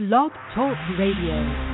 Blog Talk Radio.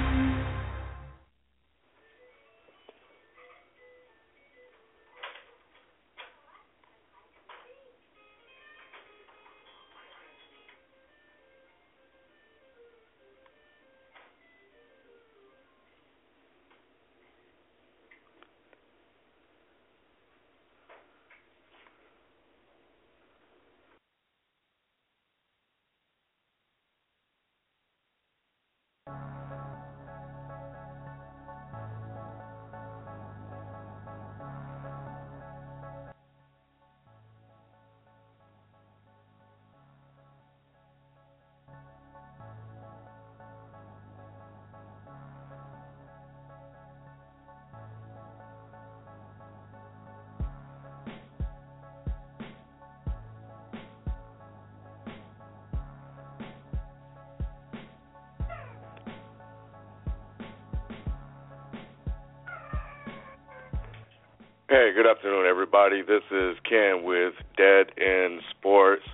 Hey, good afternoon, everybody. This is Ken with Dead End Sports.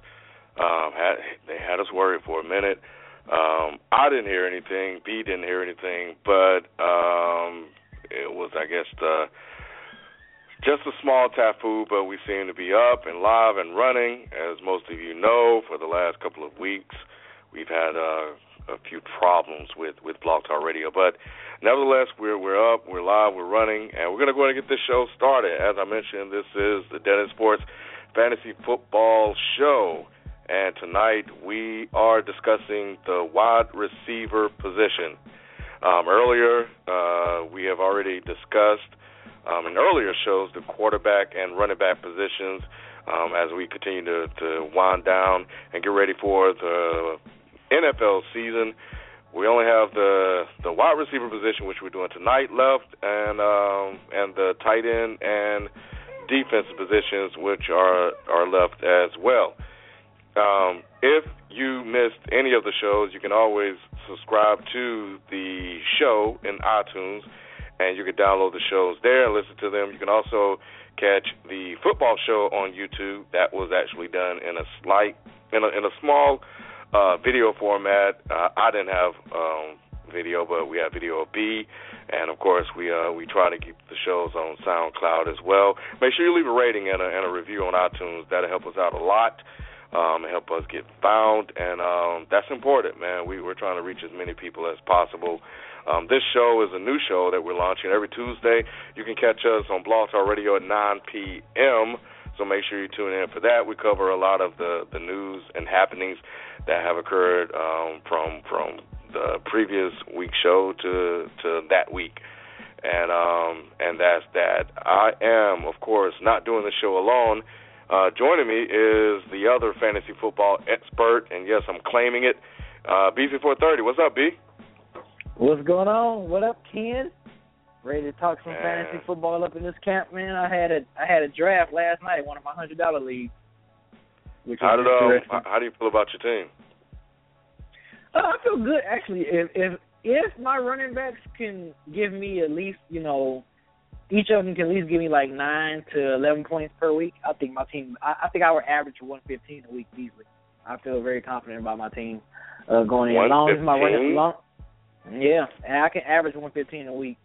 Um, had, they had us worried for a minute. Um, I didn't hear anything. B didn't hear anything, but um, it was, I guess, the, just a small tafu. But we seem to be up and live and running, as most of you know. For the last couple of weeks, we've had uh, a few problems with with Blog Talk Radio, but nevertheless, we're we're up, we're live, we're running, and we're to go ahead and get this show started. As I mentioned, this is the End Sports Fantasy Football Show, and tonight we are discussing the wide receiver position. Um, earlier, uh, we have already discussed um, in earlier shows the quarterback and running back positions. Um, as we continue to, to wind down and get ready for the NFL season. We only have the the wide receiver position, which we're doing tonight, left, and um, and the tight end and defensive positions, which are are left as well. Um, if you missed any of the shows, you can always subscribe to the show in iTunes, and you can download the shows there and listen to them. You can also catch the football show on YouTube. That was actually done in a slight, in a, in a small uh, video format. Uh, I didn't have um, video, but we have video of B, and of course we uh, we try to keep the shows on SoundCloud as well. Make sure you leave a rating and a, and a review on iTunes. That'll help us out a lot. Um, help us get found, and um, that's important, man. We, we're trying to reach as many people as possible. Um, this show is a new show that we're launching every Tuesday. You can catch us on Blog Talk Radio at 9 p.m. So make sure you tune in for that. We cover a lot of the, the news and happenings that have occurred um, from from the previous week show to to that week, and um, and that's that. I am, of course, not doing the show alone. Uh, joining me is the other fantasy football expert, and yes, I'm claiming it. Uh, BC430, what's up, B? What's going on? What up, Ken? Ready to talk some man. fantasy football up in this camp, man. I had a I had a draft last night, one of my hundred dollar leagues. Which how did um, how do you feel about your team? Uh, I feel good actually. If if if my running backs can give me at least you know each of them can at least give me like nine to eleven points per week, I think my team. I, I think I would average one fifteen a week easily. I feel very confident about my team uh, going in. As long as my running, long, yeah, and I can average one fifteen a week.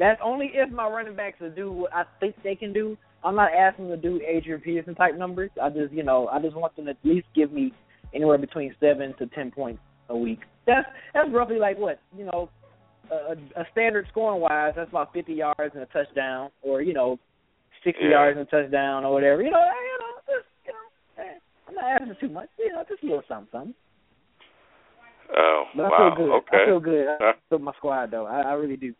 That's only if my running backs will do what I think they can do. I'm not asking them to do Adrian Peterson type numbers. I just, you know, I just want them to at least give me anywhere between seven to ten points a week. That's that's roughly like what you know, a, a standard scoring wise. That's about 50 yards and a touchdown, or you know, 60 yeah. yards and a touchdown, or whatever. You know, you know, just you know, eh, I'm not asking too much. You know, just a little something, something. Oh, but I wow. feel good. Okay. I feel good. I feel my squad though. I, I really do.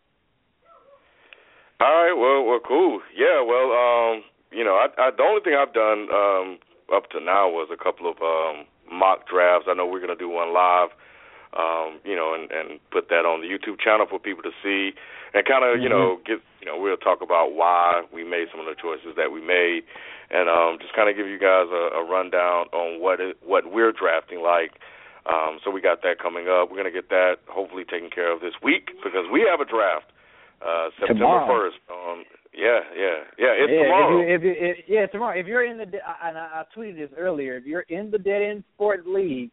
All right. Well, well, cool. Yeah. Well, um, you know, I, I the only thing I've done um up to now was a couple of um mock drafts. I know we're gonna do one live. Um, you know, and, and put that on the YouTube channel for people to see, and kind of, mm-hmm. you know, get, you know, we'll talk about why we made some of the choices that we made, and um, just kind of give you guys a, a rundown on what it, what we're drafting like. Um, so we got that coming up. We're gonna get that hopefully taken care of this week because we have a draft uh, September first. Um, yeah, yeah, yeah. It's yeah, tomorrow. If you, if you, if, yeah, tomorrow. If you're in the, and I, I tweeted this earlier. If you're in the Dead End Sports League,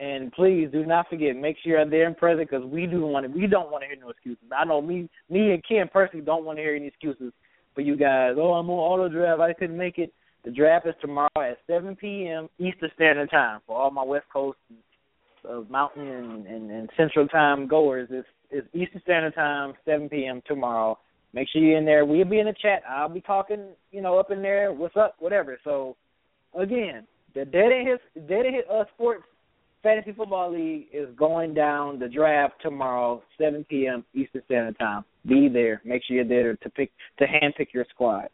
And please do not forget, make sure you're there and present because we do want to. We don't want to hear no excuses. I know me, me and Ken personally don't want to hear any excuses for you guys. Oh, I'm on auto draft. I couldn't make it. The draft is tomorrow at 7 p.m. Eastern Standard Time for all my West Coast, uh, Mountain, and, and, and Central Time goers. It's, it's Eastern Standard Time, 7 p.m. tomorrow. Make sure you're in there. We'll be in the chat. I'll be talking, you know, up in there. What's up? Whatever. So, again, the Dead and Hit, Dead and Hit uh, Sports Fantasy Football League is going down the draft tomorrow, 7 p.m. Eastern Standard Time. Be there. Make sure you're there to pick to hand pick your squad.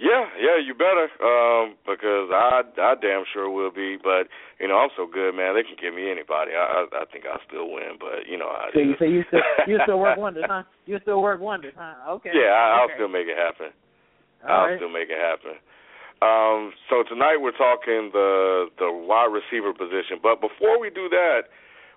Yeah, yeah, you better, um, because I I damn sure will be. But you know, I'm so good, man. They can give me anybody. I I, I think I'll still win. But you know, I so you say you still you still work wonders, huh? You still work wonders, huh? Okay. Yeah, I, I'll still make it happen. All I'll right. still make it happen. Um, so tonight we're talking the the wide receiver position, but before we do that,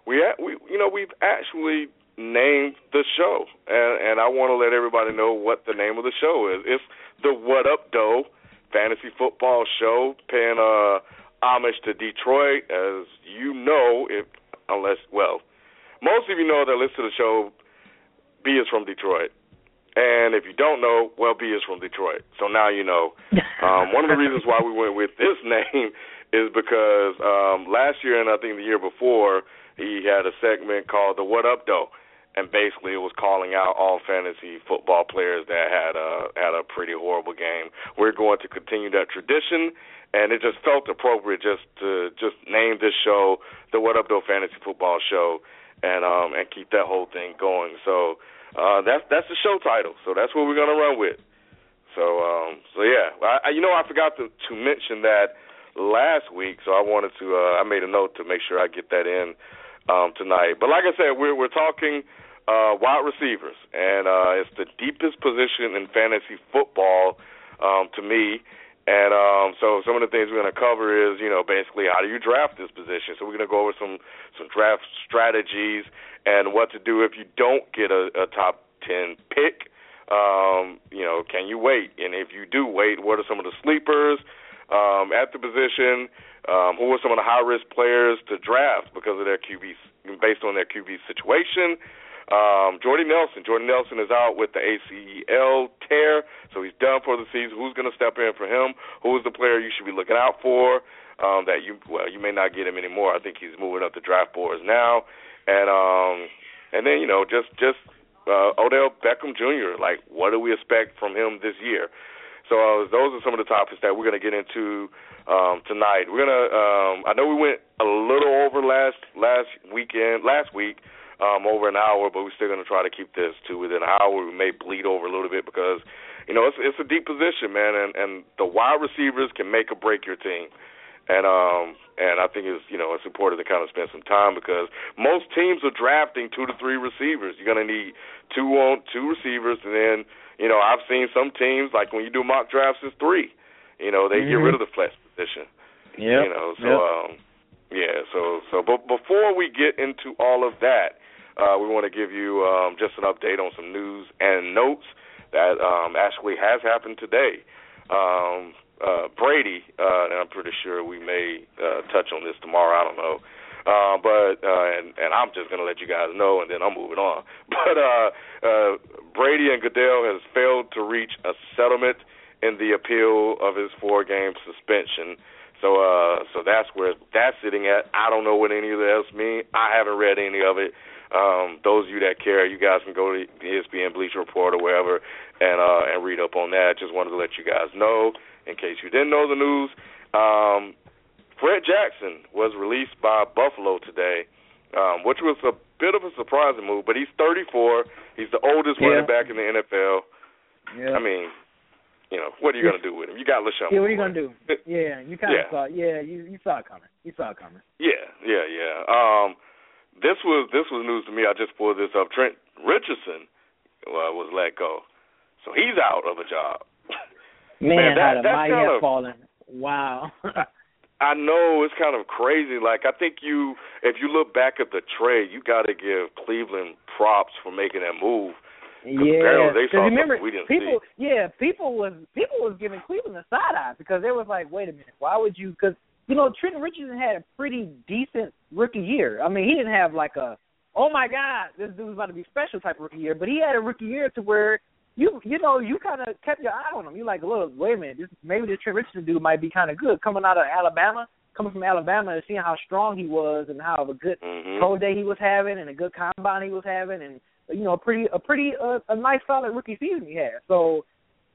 we we you know we've actually named the show, and and I want to let everybody know what the name of the show is. It's the What Up Doe Fantasy Football Show, paying uh homage to Detroit, as you know, if unless well, most of you know that listen to the show. B is from Detroit. And if you don't know, well, B is from Detroit. So now you know. Um, one of the reasons why we went with this name is because um, last year and I think the year before, he had a segment called the What Up Doe, and basically it was calling out all fantasy football players that had a had a pretty horrible game. We're going to continue that tradition, and it just felt appropriate just to just name this show the What Up Doe Fantasy Football Show, and um and keep that whole thing going. So. Uh, that's that's the show title, so that's what we're gonna run with. So um, so yeah, I, you know I forgot to to mention that last week, so I wanted to uh, I made a note to make sure I get that in um, tonight. But like I said, we're we're talking uh, wide receivers, and uh, it's the deepest position in fantasy football um, to me. And um, so some of the things we're going to cover is, you know, basically how do you draft this position. So we're going to go over some some draft strategies and what to do if you don't get a, a top ten pick. Um, you know, can you wait? And if you do wait, what are some of the sleepers um, at the position? Um, who are some of the high risk players to draft because of their QB based on their QB situation? Um, Jordy Nelson. Jordy Nelson is out with the ACL tear, so he's done for the season. Who's going to step in for him? Who is the player you should be looking out for? Um, that you well, you may not get him anymore. I think he's moving up the draft boards now, and um, and then you know just just uh, Odell Beckham Jr. Like, what do we expect from him this year? So uh, those are some of the topics that we're going to get into um, tonight. We're gonna. Um, I know we went a little over last last weekend, last week, um, over an hour, but we're still going to try to keep this to within an hour. We may bleed over a little bit because, you know, it's it's a deep position, man, and and the wide receivers can make or break your team. And um and I think it's you know it's important to kind of spend some time because most teams are drafting two to three receivers. You're gonna need two on two receivers, and then you know I've seen some teams like when you do mock drafts, it's three. You know they mm-hmm. get rid of the flex position. Yeah. You know so yep. um yeah so so but before we get into all of that, uh, we want to give you um, just an update on some news and notes that um, actually has happened today. Um, uh, Brady, uh, and I'm pretty sure we may uh, touch on this tomorrow. I don't know. Uh, but uh, and and I'm just gonna let you guys know, and then I'm moving on. But uh, uh, Brady and Goodell has failed to reach a settlement in the appeal of his four-game suspension. So uh, so that's where that's sitting at. I don't know what any of that else mean. I haven't read any of it. Um, those of you that care, you guys can go to ESPN Bleacher Report or wherever and uh, and read up on that. Just wanted to let you guys know in case you didn't know the news. Um, Fred Jackson was released by Buffalo today, um, which was a bit of a surprising move. But he's 34. He's the oldest yeah. running back in the NFL. Yeah. I mean, you know, what are you going to do with him? You got LeSean. Yeah, what are you going to do? Yeah, you kind Yeah. of saw. Yeah, you you saw it coming. You saw it coming. Yeah, yeah, yeah. Um, this was this was news to me. I just pulled this up. Trent Richardson uh, was let go, so he's out of a job. Man, that- how the kind have of- fallen. Wow. I know it's kind of crazy. Like I think you, if you look back at the trade, you got to give Cleveland props for making that move. yeah. apparently they 'Cause saw remember, something we didn't people. Yeah, people was people was giving Cleveland a side eye because they was like, wait a minute, why would you? Because you know, Trent Richardson had a pretty decent rookie year. I mean, he didn't have like a oh my god, this dude's about to be special type rookie year, but he had a rookie year to where you you know you kind of kept your eye on him. You like, look, wait a minute, this maybe this Trent Richardson dude might be kind of good coming out of Alabama, coming from Alabama, and seeing how strong he was and how of a good mm-hmm. pro day he was having and a good combine he was having and you know a pretty a pretty uh, a nice solid rookie season he had. So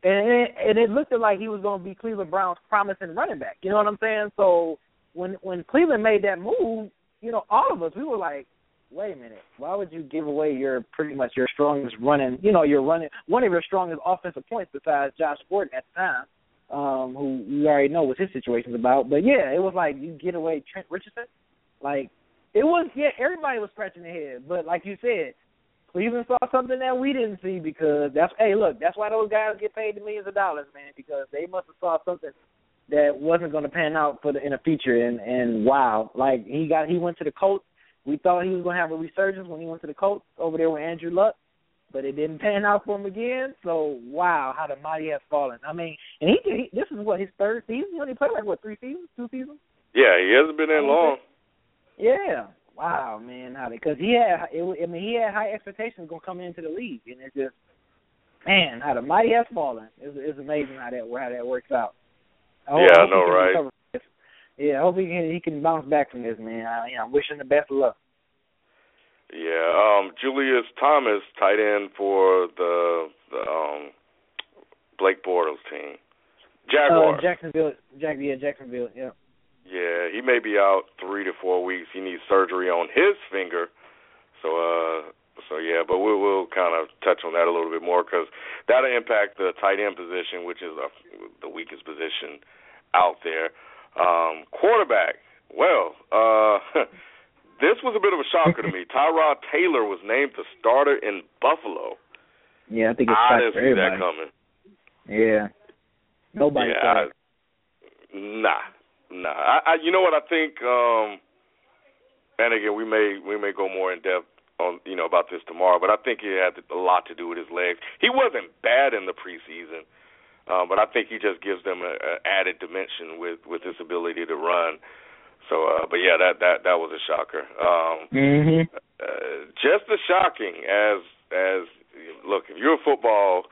and it, and it looked like he was going to be Cleveland Browns' promising running back. You know what I'm saying? So when when Cleveland made that move, you know, all of us we were like, wait a minute, why would you give away your pretty much your strongest running, you know, your running one of your strongest offensive points besides Josh Gordon at the time, um, who you already know what his situation's about. But yeah, it was like you get away Trent Richardson, like it was yeah, everybody was scratching their head, but like you said, Cleveland saw something that we didn't see because that's hey look that's why those guys get paid the millions of dollars man because they must have saw something that wasn't going to pan out for the in the future. And and wow like he got he went to the Colts we thought he was going to have a resurgence when he went to the Colts over there with Andrew Luck but it didn't pan out for him again. So wow how the mighty has fallen. I mean and he, he this is what his third season? He only played like what three seasons two seasons? Yeah he hasn't been in long. yeah. Wow, man, how because he had, it, I mean, he had high expectations going coming into the league, and it's just, man, how the mighty has fallen. It's, it's amazing how that how that works out. I yeah, I know, right? Yeah, I hope he can he can bounce back from this, man. I, you know, I'm wishing the best of luck. Yeah, um, Julius Thomas, tight end for the the um, Blake Bortles team. Jaguars. Uh, Jacksonville, Jack, yeah, Jacksonville, yeah. Yeah, he may be out three to four weeks. He needs surgery on his finger. So, uh, so yeah, but we'll we'll kind of touch on that a little bit more because that'll impact the tight end position, which is a, the weakest position out there. Um, quarterback. Well, uh, this was a bit of a shocker to me. Tyrod Taylor was named the starter in Buffalo. Yeah, I think it's I didn't see that coming. Yeah, nobody. Yeah, I, nah, Nah, I, I you know what I think. um And again, we may we may go more in depth on you know about this tomorrow, but I think it had a lot to do with his legs. He wasn't bad in the preseason, um, but I think he just gives them an added dimension with with his ability to run. So, uh, but yeah, that that that was a shocker. Um, mm-hmm. uh, just as shocking as as look, if you're a football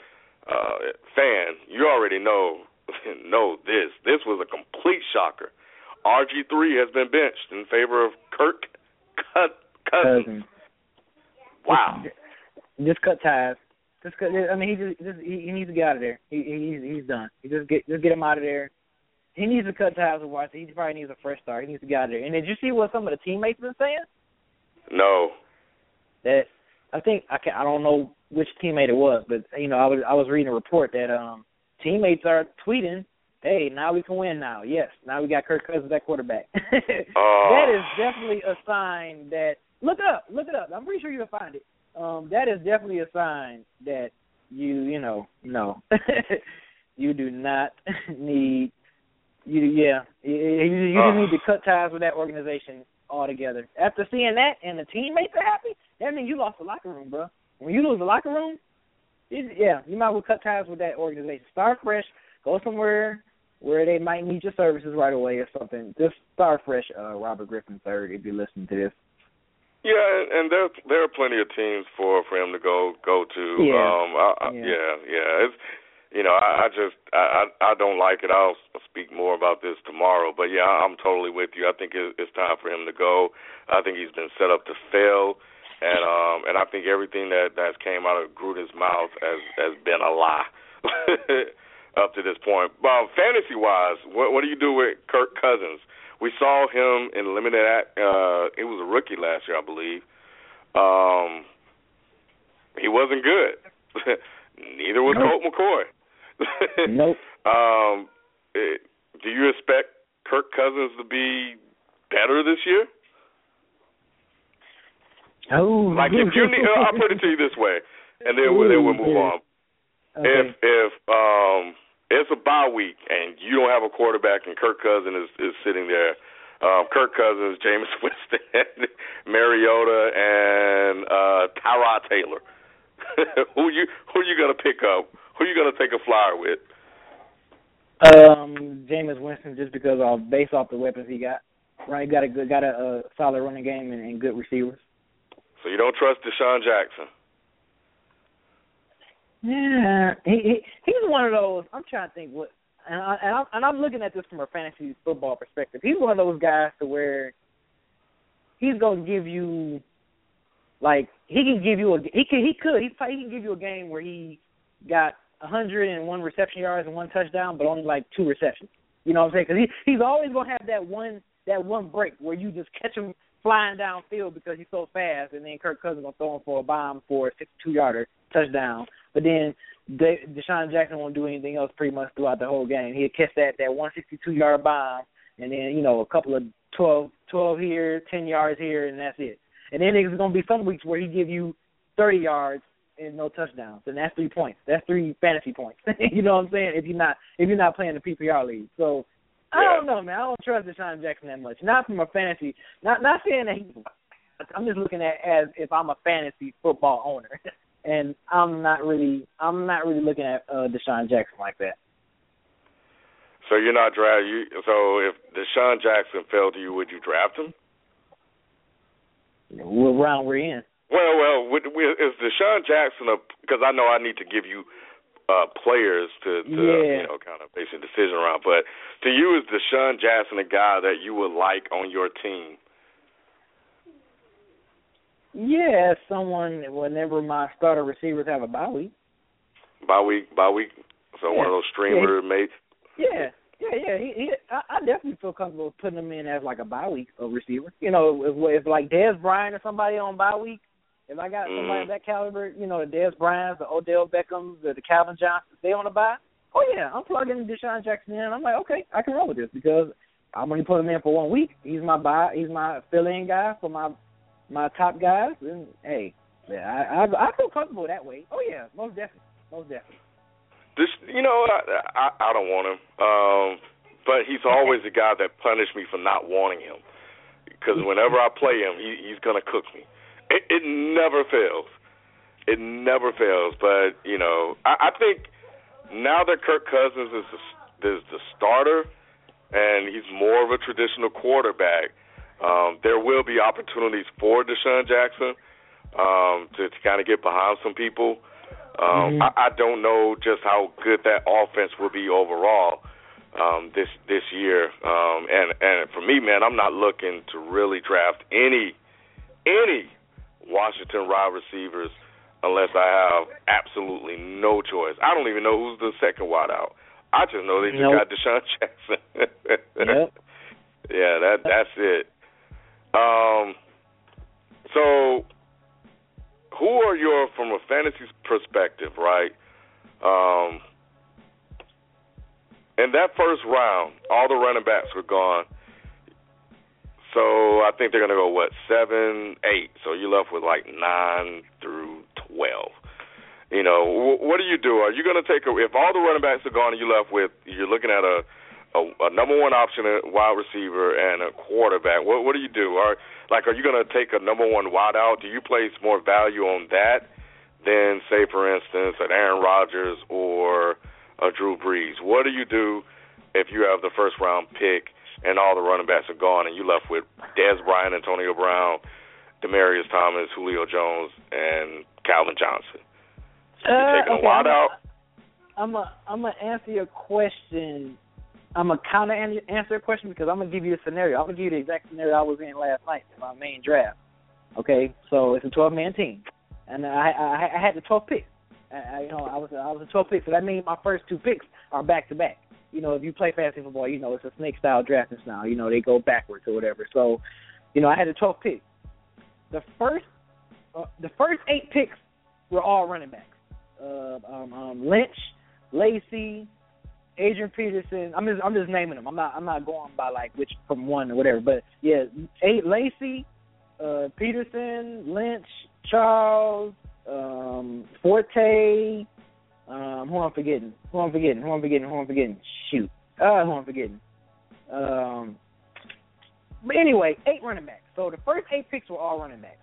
uh, fan, you already know know this. This was a complete shocker. RG3 has been benched in favor of Kirk Cut Cousins. Wow. Just cut ties. Just. I mean, he just, just he, he needs to get out of there. He, he's he's done. He just get just get him out of there. He needs to cut ties with Washington. He probably needs a fresh start. He needs to get out of there. And did you see what some of the teammates been saying? No. That I think I can I don't know which teammate it was, but you know I was I was reading a report that um teammates are tweeting, "Hey, now we can win. Now, yes, now we got Kirk Cousins at quarterback." uh, that is definitely a sign that look up, look it up. I'm pretty sure you'll find it. Um, that is definitely a sign that you, you know, no, you do not need you. Yeah, you, you uh, need to cut ties with that organization altogether. After seeing that and the teammates are happy, that means you lost the locker room, bro. When you lose the locker room, it, yeah, you might as well cut ties with that organization. Start fresh. Go somewhere where they might need your services right away or something. Just start fresh, uh, Robert Griffin third, if you're listening to this. Yeah, and there there are plenty of teams for for him to go go to. Yeah, um, I, I, yeah. yeah, yeah. It's you know, I, I just I I don't like it. I'll speak more about this tomorrow. But yeah, I'm totally with you. I think it, it's time for him to go. I think he's been set up to fail and um and I think everything that that's came out of Gruden's mouth has has been a lie up to this point. But fantasy wise, what what do you do with Kirk Cousins? We saw him in limited uh it was a rookie last year, I believe. Um he wasn't good. Neither was nope. Colt McCoy. nope. Um it, do you expect Kirk Cousins to be better this year? Oh, like if you need, I'll put it to you this way, and then we'll, then we'll move on. Okay. If if um it's a bye week and you don't have a quarterback and Kirk Cousins is, is sitting there, um, Kirk Cousins, Jameis Winston, Mariota, and uh, Tyrod Taylor, who you who you gonna pick up? Who you gonna take a flyer with? Um, Jameis Winston, just because of based off the weapons he got. Right, got a good, got a, a solid running game and, and good receivers. So you don't trust DeSean Jackson? Yeah, he, he he's one of those. I'm trying to think what, and, I, and I'm and I'm looking at this from a fantasy football perspective. He's one of those guys to where he's gonna give you, like he can give you a he can he could he he can give you a game where he got 101 reception yards and one touchdown, but only like two receptions. You know what I'm saying? Because he he's always gonna have that one that one break where you just catch him flying downfield because he's so fast, and then Kirk Cousins gonna throw him for a bomb for a 62 yarder touchdown. But then De- DeSean Jackson won't do anything else pretty much throughout the whole game. He'll catch that that 162 yard bomb, and then you know a couple of 12 12 here, 10 yards here, and that's it. And then there's gonna be some weeks where he give you 30 yards and no touchdowns, and that's three points. That's three fantasy points. you know what I'm saying? If you're not if you're not playing the PPR league, so I don't know, man. I don't trust DeSean Jackson that much. Not from a fantasy. Not not saying that he. I'm just looking at as if I'm a fantasy football owner, and I'm not really. I'm not really looking at uh, DeSean Jackson like that. So you're not draft you. So if DeSean Jackson fell to you, would you draft him? What round we're in? Well, well, with, with, is DeSean Jackson a? Because I know I need to give you uh players to, to Yeah. you know kind of base a decision around. But to you, is DeSean Jackson a guy that you would like on your team? Yeah, someone. Whenever my starter receivers have a bye week. Bye week, bye week. So one of those streamer mates. Yeah, yeah, yeah. He, he I, I definitely feel comfortable putting him in as like a bye week of receiver. You know, if, if like Dez Bryant or somebody on bye week, if I got somebody Mhm. of that caliber, you know, the Dez Bryants, the Odell Beckhams, the, the Calvin Johnsons, they on the bye. Oh yeah, I'm plugging DeSean Jackson in. I'm like, okay, I can roll with this because I'm only putting him in for one week. He's my buy. He's my fill-in guy for my my top guys. And hey, yeah, I I, I feel comfortable that way. Oh yeah, most definitely, most definitely. This, you know, I, I I don't want him. Um, but he's always the guy that punished me for not wanting him. Because whenever I play him, he he's gonna cook me. It, it never fails. It never fails. But you know, I, I think now that Kirk Cousins is the, is the starter and he's more of a traditional quarterback, um, there will be opportunities for DeSean Jackson um, to, to kind of get behind some people. Um, Mhm. I, I don't know just how good that offense will be overall um, this this year. Um, and and for me, man, I'm not looking to really draft any any Washington wide receivers unless I have absolutely no choice. I don't even know who's the second wide out. I just know they just Nope. got DeSean Jackson. Yep. Yeah, that that's it. Um, so who are your from a fantasy perspective, right? Um, in that first round, all the running backs were gone. So I think they're gonna go what seven, eight. So you're left with like nine through twelve. You know, wh- what do you do? Are you gonna take a if all the running backs are gone and you're left with you're looking at a a, a number one option a wide receiver and a quarterback. What what do you do? Are like are you going to take a number one wide out? Do you place more value on that than say for instance an Aaron Rodgers or a Drew Brees? What do you do if you have the first round pick and all the running backs are gone and you left with Dez Bryant, Antonio Brown, Demaryius Thomas, Julio Jones, and Calvin Johnson? You Uh, taking a okay, wide I'm out? I'm a, I'm gonna answer your question. I'm gonna kind of answer your question because I'm gonna give you a scenario. I'm gonna give you the exact scenario I was in last night in my main draft. Okay, so it's a 12 man team, and I, I I had the 12 picks. I, I, you know, I was I was a 12 pick, so that means my first two picks are back to back. You know, if you play fantasy football, you know it's a snake style drafting style. You know, they go backwards or whatever. So, you know, I had the 12 pick. The first uh, the first eight picks were all running backs. Uh, um, um, Lynch, Lacy, Adrian Peterson. I'm just I'm just naming them. I'm not I'm not going by like which from one or whatever. But yeah, eight Lacy, uh, Peterson, Lynch, Charles, um, Forte. Um, who I'm forgetting? Who I'm forgetting? Who I'm forgetting? Who I'm forgetting? Shoot. Uh, who I'm forgetting? Um, but anyway, eight running backs. So the first eight picks were all running backs.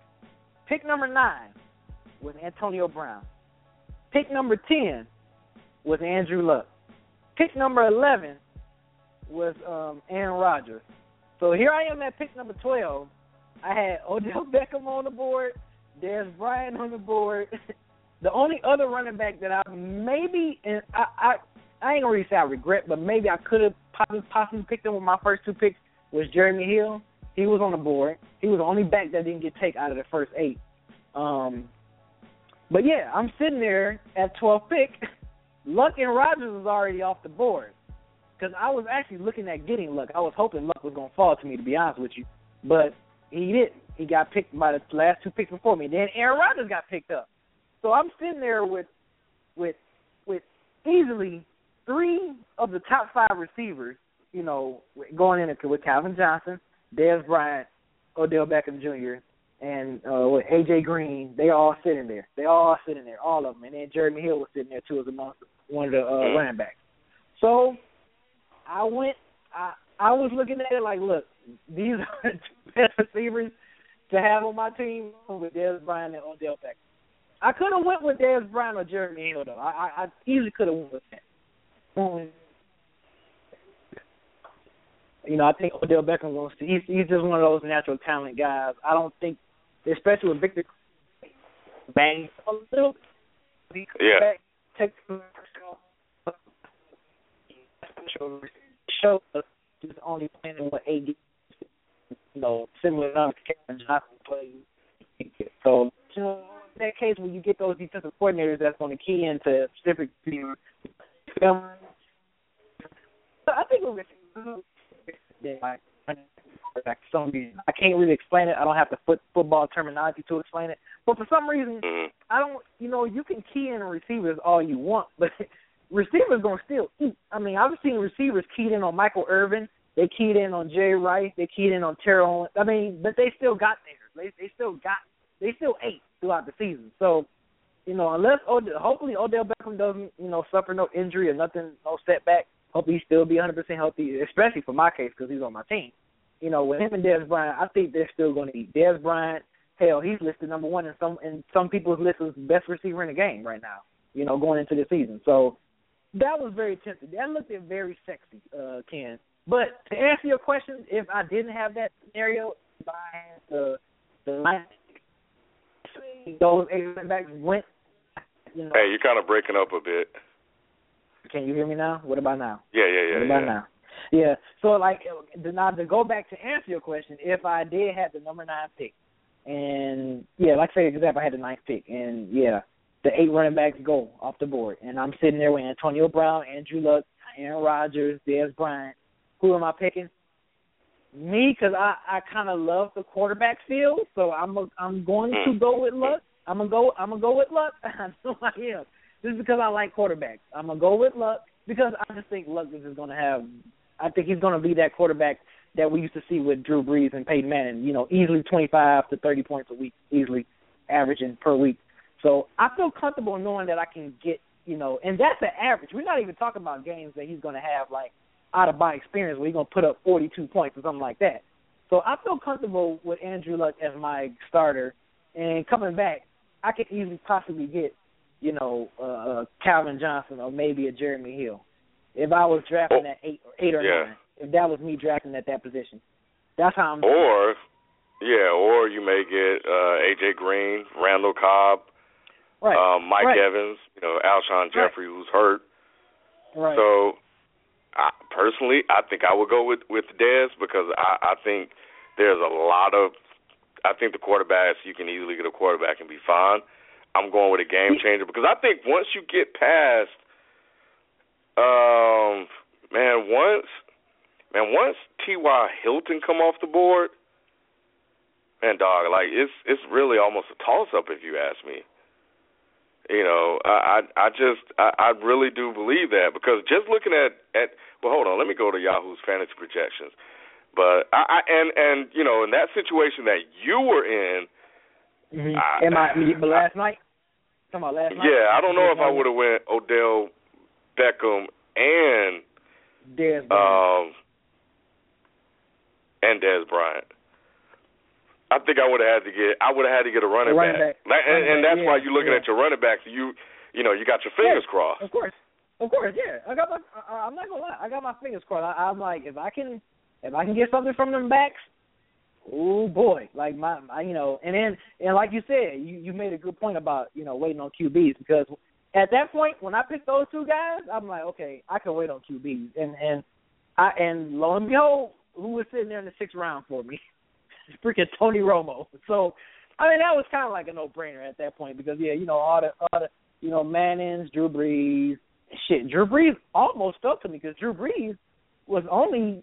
Pick number nine was Antonio Brown. Pick number ten was Andrew Luck. Pick number eleven was um Aaron Rodgers. So here I am at pick number twelve. I had Odell Beckham on the board, Dez Bryant on the board. the only other running back that I maybe and I I, I ain't gonna really say I regret, but maybe I could have possibly, possibly picked him with my first two picks was Jeremy Hill. He was on the board. He was the only back that didn't get taken out of the first eight. Um, but yeah, I'm sitting there at 12 pick. Luck and Rodgers was already off the board because I was actually looking at getting Luck. I was hoping Luck was going to fall to me, to be honest with you, but he didn't. He got picked by the last two picks before me. Then Aaron Rodgers got picked up. So I'm sitting there with with with easily three of the top five receivers, you know, going in with Calvin Johnson, Dez Bryant, Odell Beckham Jr., and uh, with AJ Green, they all sitting there. They all sitting there, all of them. And then Jeremy Hill was sitting there too as among one of the uh, mm-hmm. running backs. So I went. I I was looking at it like, look, these are the best receivers to have on my team with Dez Bryant and Odell Beckham. I could have went with Dez Bryant or Jeremy Hill though. I I, I easily could have went with that. Um, you know, I think Odell Beckham going to. He's he's just one of those natural talent guys. I don't think especially with Victor bang a little. Yeah. Back, take show just only playing what eight you know, similar enough to Kevin Johnson playing. So, you know, in that case, when you get those defensive coordinators that's going to key into specific team, um, I think was like like some I can't really explain it. I don't have the foot football terminology to explain it. But for some reason, mm-hmm. I don't. You know, you can key in receivers all you want, but receivers gonna still eat. I mean, I've seen receivers keyed in on Michael Irvin. They keyed in on Jerry Rice. They keyed in on Terrell. I mean, but they still got there. They they still got. They still ate throughout the season. So, you know, unless Odell, hopefully Odell Beckham doesn't, you know, suffer no injury or nothing, no setback. Hope he still be 100% healthy, especially for my case because he's on my team you know, with him and Dez Bryant, I think they're still going to eat. Dez Bryant, hell, he's listed number one in some in some people's list as best receiver in the game right now. You know, going into the season. So that was very tempting. That looked very sexy, uh, Ken. But to answer your question, if I didn't have that scenario, by the the those eight backs went. You know, hey, you're kind of breaking up a bit. Can you hear me now? What about now? Yeah, yeah, yeah. What about yeah. now? Yeah. So like now to go back to answer your question, if I did have the number nine pick, and yeah, like say example, I had the ninth pick, and yeah, the eight running backs go off the board, and I'm sitting there with Antonio Brown, Andrew Luck, Aaron Rodgers, Dez Bryant. Who am I picking? Me, because I I kind of love the quarterback field, so I'm a, I'm going to hmm. go with Luck. I'm gonna go. I'm gonna go with Luck. I know I am. This is because I like quarterbacks. I'm gonna go with Luck because I just think Luck is just gonna have I think he's going to be that quarterback that we used to see with Drew Brees and Peyton Manning. You know, easily 25 to 30 points a week, easily averaging per week. So I feel comfortable knowing that I can get, you know, and that's the average. We're not even talking about games that he's going to have like out of body experience where he's going to put up 42 points or something like that. So I feel comfortable with Andrew Luck as my starter, and coming back, I could easily possibly get, you know, uh, Calvin Johnson or maybe a Jeremy Hill if I was drafting oh, at eight or eight or yeah. nine. If that was me drafting at that position, that's how I'm. Or, yeah, or you may get uh, AJ Green, Randall Cobb, right. um, Mike right. Evans, you know, Alshon Jeffery, right. who's hurt. Right. So, I, personally, I think I would go with with Dez because I, I think there's a lot of. I think the quarterbacks you can easily get a quarterback and be fine. I'm going with a game changer because I think once you get past um, man, once, man, once T.Y. Hilton come off the board, man, dog, like it's it's really almost a toss up if you ask me. You know, I I, I just I, I really do believe that because just looking at at well, hold on, let me go to Yahoo's fantasy projections. But I, I and and you know, in that situation that you were in, mm-hmm. I, Am I, but last night? Come on, last night. Yeah, I don't know if I would have went Odell Beckham and Dez um and Dez Bryant. I think I would have had to get I would have had to get a running, a running back. back. and, and that's yeah, why you're looking yeah. at your running backs. You you know you got your fingers yeah, crossed. Of course, Of course, yeah. I got my. I, I'm not gonna lie. I got my fingers crossed. I, I'm like, if I can, if I can get something from them backs, oh boy, like my, my, you know. And then, and like you said, you you made a good point about you know waiting on QBs because at that point when I picked those two guys, I'm like, okay, I can wait on QBs, and and I and lo and behold, who was sitting there in the sixth round for me? Freaking Tony Romo. So, I mean, that was kind of like a no brainer at that point because yeah, you know all the all the you know Mannings, Drew Brees, shit, Drew Brees almost fell to me because Drew Brees was only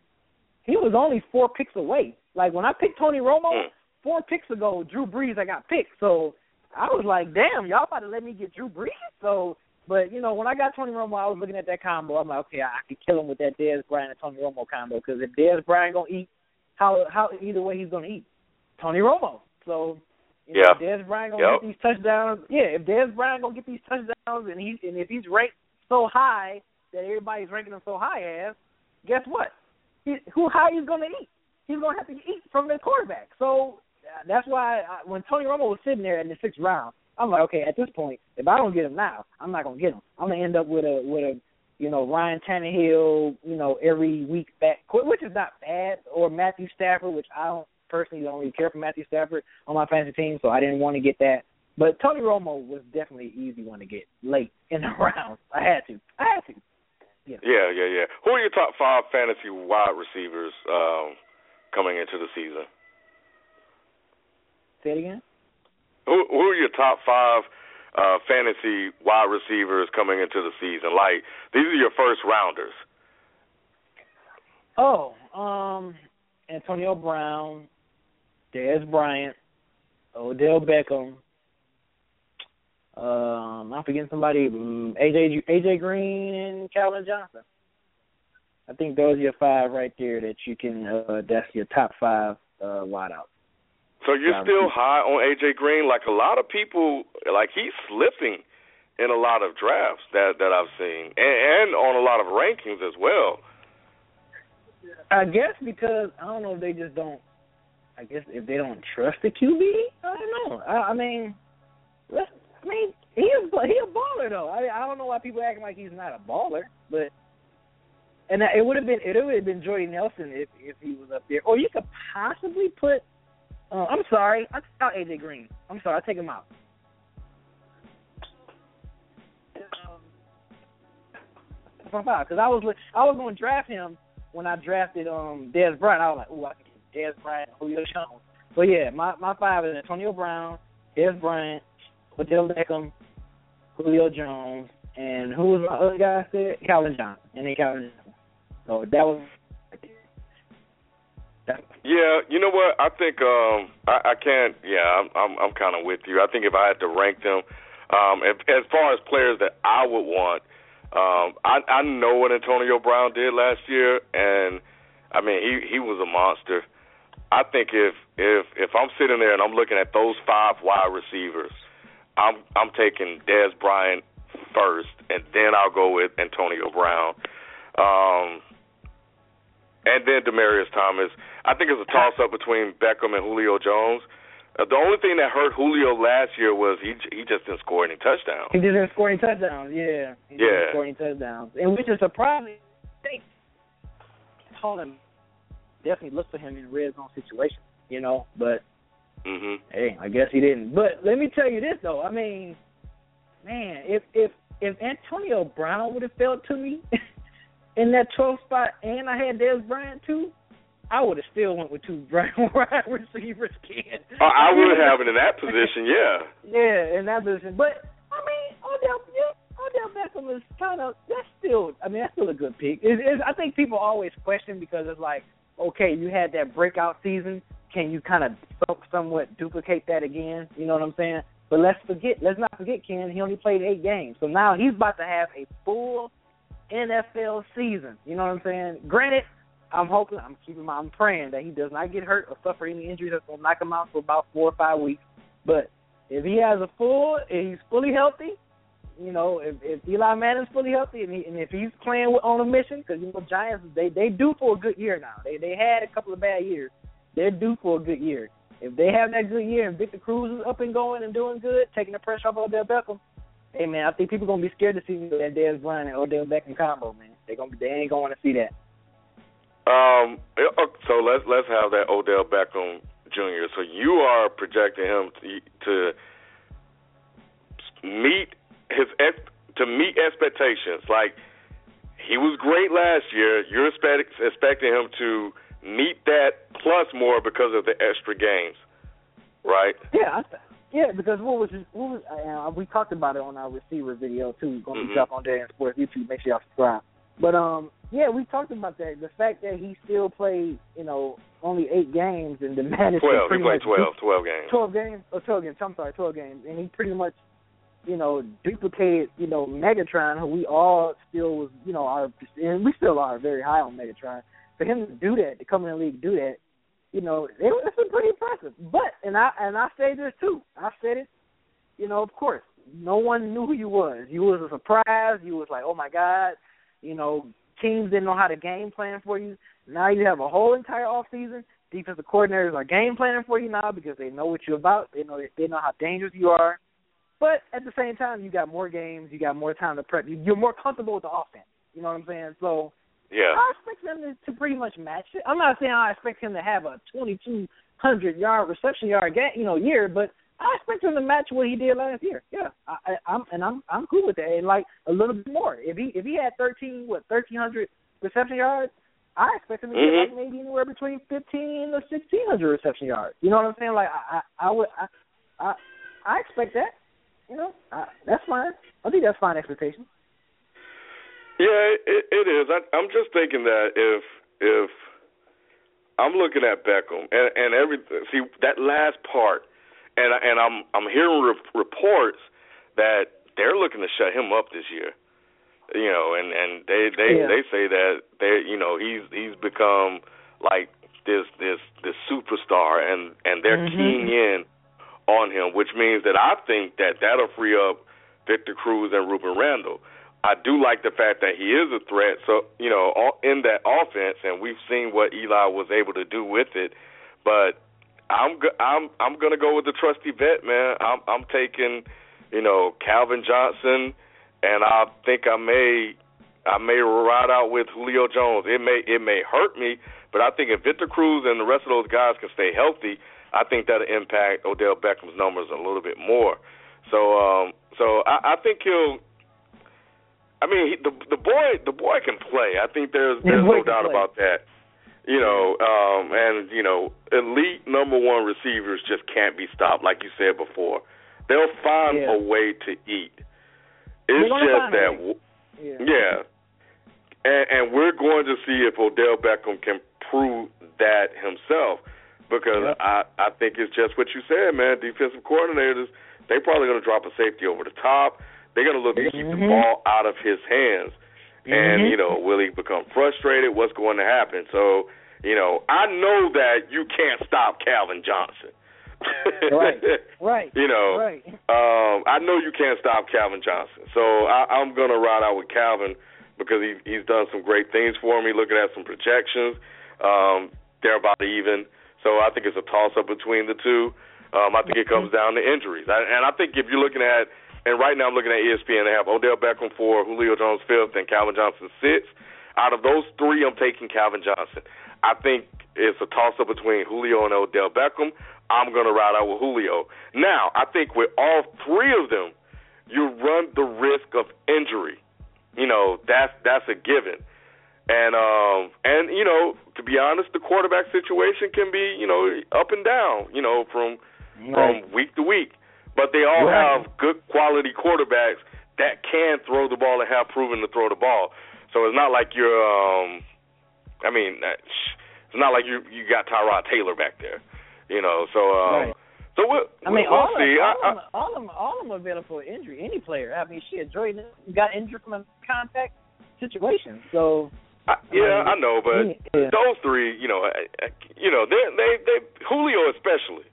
he was only four picks away. Like when I picked Tony Romo Mm. four picks ago, Drew Brees I got picked. So I was like, damn, y'all about to let me get Drew Brees. So, but you know, when I got Tony Romo, I was looking at that combo. I'm like, okay, I, I could kill him with that Dez Bryant and Tony Romo combo because if Dez Bryant gonna eat, how how either way he's gonna eat, Tony Romo. So. You know, Yeah. if Dez Bryant gonna Yep. get these touchdowns. Yeah, if Dez Bryant gonna get these touchdowns, and he and if he's ranked so high that everybody's ranking him so high as, guess what? He, who how he's gonna eat? He's gonna have to eat from the quarterback. So uh, that's why I, when Tony Romo was sitting there in the sixth round, I'm like, okay, at this point, if I don't get him now, I'm not gonna get him. I'm gonna end up with a with a you know Ryan Tannehill, you know every week back, which is not bad, or Matthew Stafford, which I don't personally don't really care for Matthew Stafford on my fantasy team, so I didn't want to get that. But Tony Romo was definitely an easy one to get late in the round. I had to. I had to. Yeah, yeah, yeah. Who are your top five fantasy wide receivers um, coming into the season? Say it again. Who, who are your top five uh, fantasy wide receivers coming into the season? Like these are your first rounders. Oh, um, Antonio Brown, Dez Bryant, Odell Beckham. Um, I'm forgetting somebody. Um, AJ AJ Green and Calvin Johnson. I think those are your five right there that you can. Uh, that's your top five uh, wideouts. So you're Yeah, still high on AJ Green. Like a lot of people, like he's slipping in a lot of drafts that that I've seen, and, and on a lot of rankings as well. I guess because I don't know if they just don't. I guess if they don't trust the QB, I don't know. I, I mean, I mean, he is he a baller though. I I don't know why people acting like he's not a baller, but and it would have been it would have been Jordy Nelson if if he was up there, or you could possibly put. Uh, I'm sorry, I took out AJ Green. I'm sorry, I take him out. Because I was I was going to draft him when I drafted um Dez Bryant. I was like, oh, I can get Dez Bryant, Julio Jones. But yeah, my my five is Antonio Brown, Dez Bryant, Odell Beckham, Julio Jones, and who was my other guy? I said Calvin Johnson, and then Calvin Johnson. So that was. Yeah, you know what? I think um I, I can't. Yeah, I'm I'm, I'm kind of with you. I think if I had to rank them, um, if, as far as players that I would want, um, I I know what Antonio Brown did last year, and I mean he he was a monster. I think if if if I'm sitting there and I'm looking at those five wide receivers, I'm I'm taking Dez Bryant first, and then I'll go with Antonio Brown. Um, and then Demaryius Thomas. I think it's a toss up between Beckham and Julio Jones. Uh, the only thing that hurt Julio last year was he he just didn't score any touchdowns. he didn't score any touchdowns. Yeah, he Yeah. didn't score any touchdowns, and which is surprising. They told him definitely look for him in red zone situations, you know. But Mhm. hey, I guess he didn't. But let me tell you this though. I mean, man, if if if Antonio Brown would have fell to me in that 12th spot, and I had Dez Bryant too, I would have still went with two wide receivers. Kid. Oh, I would have it in that position. Yeah. Yeah, in that position. But I mean, Odell, yeah, Odell Beckham is kind of that's still. I mean, that's still a good pick. It, it, I think people always question because it's like, okay, you had that breakout season. Can you kind of somewhat duplicate that again? You know what I'm saying? But let's forget. Let's not forget, Ken. He only played eight games, so now he's about to have a full NFL season. You know what I'm saying? Granted, I'm hoping, I'm keeping my, I'm praying that he does not get hurt or suffer any injuries that's gonna knock him out for about four or five weeks. But if he has a full, if he's fully healthy, you know, if, if Eli Manning's fully healthy and, he, and if he's playing with, on a mission, because you know Giants, they they due for a good year now. They they had a couple of bad years. They're due for a good year. If they have that good year and Victor Cruz is up and going and doing good, taking the pressure off of Odell Beckham, Hey man, I think people are gonna be scared to see that Dez Bryant and Odell Beckham combo, man. They gonna they ain't gonna want to see that. Um. So let's let's have that Odell Beckham Jr. So you are projecting him to, to meet his to meet expectations. Like he was great last year. You're expect, expecting him to meet that plus more because of the extra games, right? Yeah, yeah, because what was what was uh, we talked about it on our receiver video too. Going to mm-hmm. be up on Day Sports YouTube. Make sure y'all subscribe. But um, yeah, we talked about that. The fact that he still played, you know, only eight games and the managed twelve. he played 12, 12 games. Twelve games. twelve games. I'm sorry, twelve games, and he pretty much, you know, duplicated, you know, Megatron, who we all still was, you know, are and we still are very high on Megatron. For him to do that, to come in the league, do that, you know, it, it's been pretty impressive. But and I and I say this too. I said it. You know, of course, no one knew who you was. You was a surprise. You was like, oh my god. You know, teams didn't know how to game plan for you. Now you have a whole entire off season. Defensive coordinators are game planning for you now because they know what you're about. They know they know how dangerous you are. But at the same time, you got more games. You got more time to prep. You're more comfortable with the offense. You know what I'm saying? So yeah. I expect them to, to pretty much match it. I'm not saying I expect him to have a 2,200 yard reception yard game, you know, year, but I expect him to match what he did last year. Yeah, I, I, I'm and I'm I'm cool with that, and like a little bit more. If he if he had 13 what 1,300 reception yards, I expect him to mm-hmm. get like maybe anywhere between 15 to 1,600 reception yards. You know what I'm saying? Like I I, I would I, I I expect that. You know, I, that's fine. I think that's fine expectation. Yeah, it, it is. I, I'm just thinking that if if I'm looking at Beckham and and every see that last part, and and I'm I'm hearing re- reports that they're looking to shut him up this year. You know, and and they they yeah. they say that they you know he's he's become like this this this superstar, and and they're mm-hmm. keying in on him, which means that I think that that'll free up Victor Cruz and Rueben Randle. I do like the fact that he is a threat. So you know, in that offense, and we've seen what Eli was able to do with it. But I'm I'm I'm gonna go with the trusty vet, man. I'm I'm taking, you know, Calvin Johnson, and I think I may I may ride out with Julio Jones. It may it may hurt me, but I think if Victor Cruz and the rest of those guys can stay healthy, I think that'll impact Odell Beckham's numbers a little bit more. So um so I, I think he'll I mean, he, the the boy the boy can play. I think there's there's no doubt play. about that. You know, um, and you know, elite number one receivers just can't be stopped, like you said before. They'll find yeah. a way to eat. It's just that, yeah. yeah. And, and we're going to see if Odell Beckham can prove that himself, because yep. I I think it's just what you said, man. Defensive coordinators, they probably going to drop a safety over the top they're going to look to keep mm-hmm. the ball out of his hands. Mm-hmm. And, you know, will he become frustrated? What's going to happen? So, you know, I know that you can't stop Calvin Johnson. right, right. You know, right. um, I know you can't stop Calvin Johnson. So I, I'm going to ride out with Calvin because he, he's done some great things for me. Looking at some projections, um, they're about even. So I think it's a toss up between the two. Um, I think it comes down to injuries, I, and I think if you're looking at and right now I'm looking at ESPN. They have Odell Beckham four, Julio Jones fifth, and Calvin Johnson sixth. Out of those three, I'm taking Calvin Johnson. I think it's a toss up between Julio and Odell Beckham. I'm going to ride out with Julio. Now, I think with all three of them, you run the risk of injury. You know, that's that's a given. And um and you know, to be honest, the quarterback situation can be, you know, up and down, you know, from right. from week to week but they all right. have good quality quarterbacks that can throw the ball and have proven to throw the ball. So it's not like you're, um, I mean, it's not like you you got Tyrod Taylor back there, you know. So, um, right. so we'll, I mean, we'll all see. Of, I, all, of them, all of them, all of them are available for injury. Any player. I mean, shit, Jordan got injured from a contact situation. So. I, yeah, I, mean, know, but yeah. those three, you know, you know, they they they Julio especially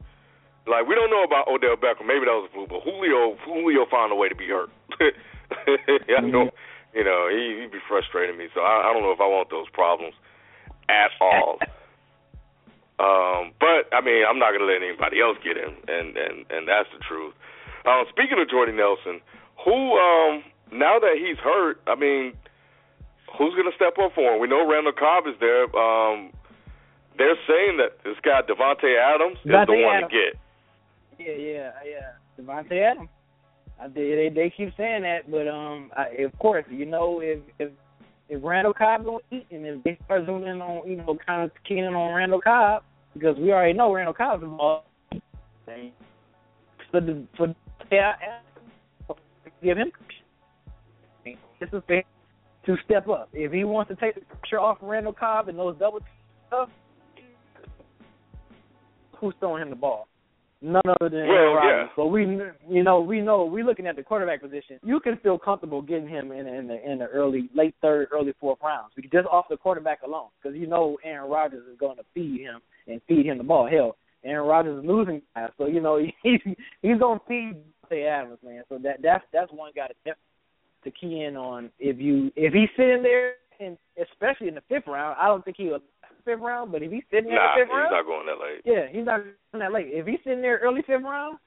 like we don't know about Odell Beckham. Maybe that was a fluke, but Julio Julio found a way to be hurt. I know, you know, he he be frustrating me. So I, I don't know if I want those problems at all. um, but I mean, I'm not gonna let anybody else get him, and and and that's the truth. Um, speaking of Jordy Nelson, who um now that he's hurt, I mean, who's going to step up for him? We know Randall Cobb is there. Um, they're saying that this guy Davante Adams is the one Adams. to get. Yeah, yeah, yeah. Davante Adams. I, they, they keep saying that, but um, I, of course, you know, if if if Randall Cobb gonna eat, and if they start zooming in on, you know, kind of keying on Randall Cobb, because we already know Randall Cobb's involved. For the for yeah, give him this is to step up. If he wants to take the pressure off Randall Cobb and those double stuff, who's throwing him the ball? None other than Well, Aaron Rodgers. yeah. But we, you know, we know we're looking at the quarterback position. You can feel comfortable getting him in in the in the early, late third, early fourth rounds. We just off the quarterback alone, because you know Aaron Rodgers is going to feed him and feed him the ball. Hell, Aaron Rodgers is losing guys, so you know he's he's going to feed Say Adams, man. So that that's that's one guy to to key in on. If you if he's sitting there, and especially in the fifth round, I don't think he was fifth round, but if he's sitting there Nah, in the he's fifth round, he's not going that late. yeah, he's not going that late. If he's sitting there early fifth round,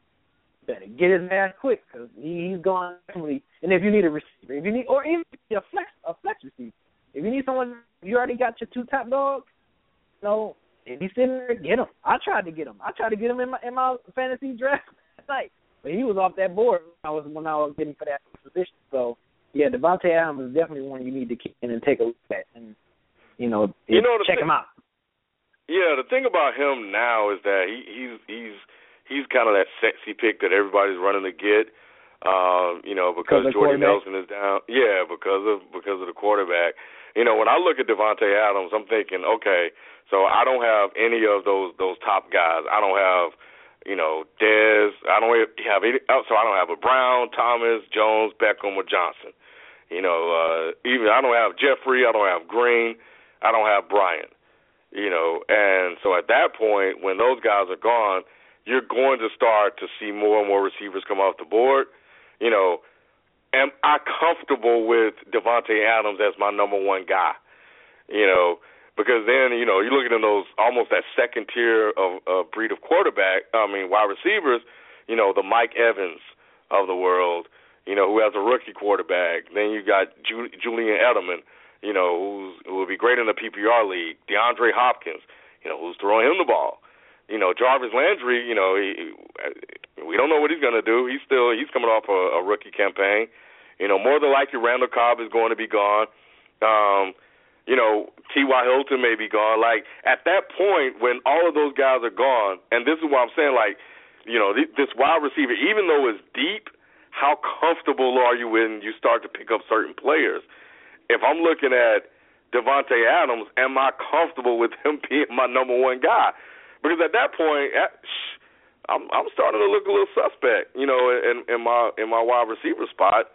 better get his ass quick because he, he's going definitely. And if you need a receiver, if you need, or even a flex, a flex receiver, if you need someone, you already got your two top dogs. You know, if he's sitting there, get him. I tried to get him. I tried to get him in my in my fantasy draft last night, but he was off that board. When I was when I was getting for that position. So yeah, Davante Adams is definitely one you need to keep in and take a look at, and you know, You know check thing- him out. Yeah, the thing about him now is that he, he's he's he's kind of that sexy pick that everybody's running to get. Um, you know, because Because Jordy? Nelson is down. Yeah, because of because of the quarterback. You know, when I look at Davante Adams, I'm thinking, okay, so I don't have any of those those top guys. I don't have, you know, Dez. I don't have any. oh, So I don't have a Brown, Thomas, Jones, Beckham, or Johnson. You know, uh, even I don't have Jeffery. I don't have Green. I don't have Bryant you know. And so at that point when those guys are gone you're going to start to see more and more receivers come off the board you know. Am i comfortable with davante adams as my number one guy you know? Because then you know you're looking at those almost that second tier of, of breed of quarterback i mean wide receivers you know the mike evans of the world you know who has a rookie quarterback. Then you got Ju- julian edelman you know, who's who will be great in the PPR league. DeAndre Hopkins, you know, who's throwing him the ball. You know, Jarvis Landry, you know, he, we don't know what he's going to do. He's still he's coming off a, a rookie campaign. You know, more than likely Randall Cobb is going to be gone. Um, you know, T.Y. Hilton may be gone. Like at that point when all of those guys are gone, and this is what I'm saying, like, you know, th- this wide receiver, even though it's deep, how comfortable are you when you start to pick up certain players? If I'm looking at Davante Adams, am I comfortable with him being my number one guy? Because at that point, at, shh, I'm I'm starting to look a little suspect, you know, in in my in my wide receiver spot.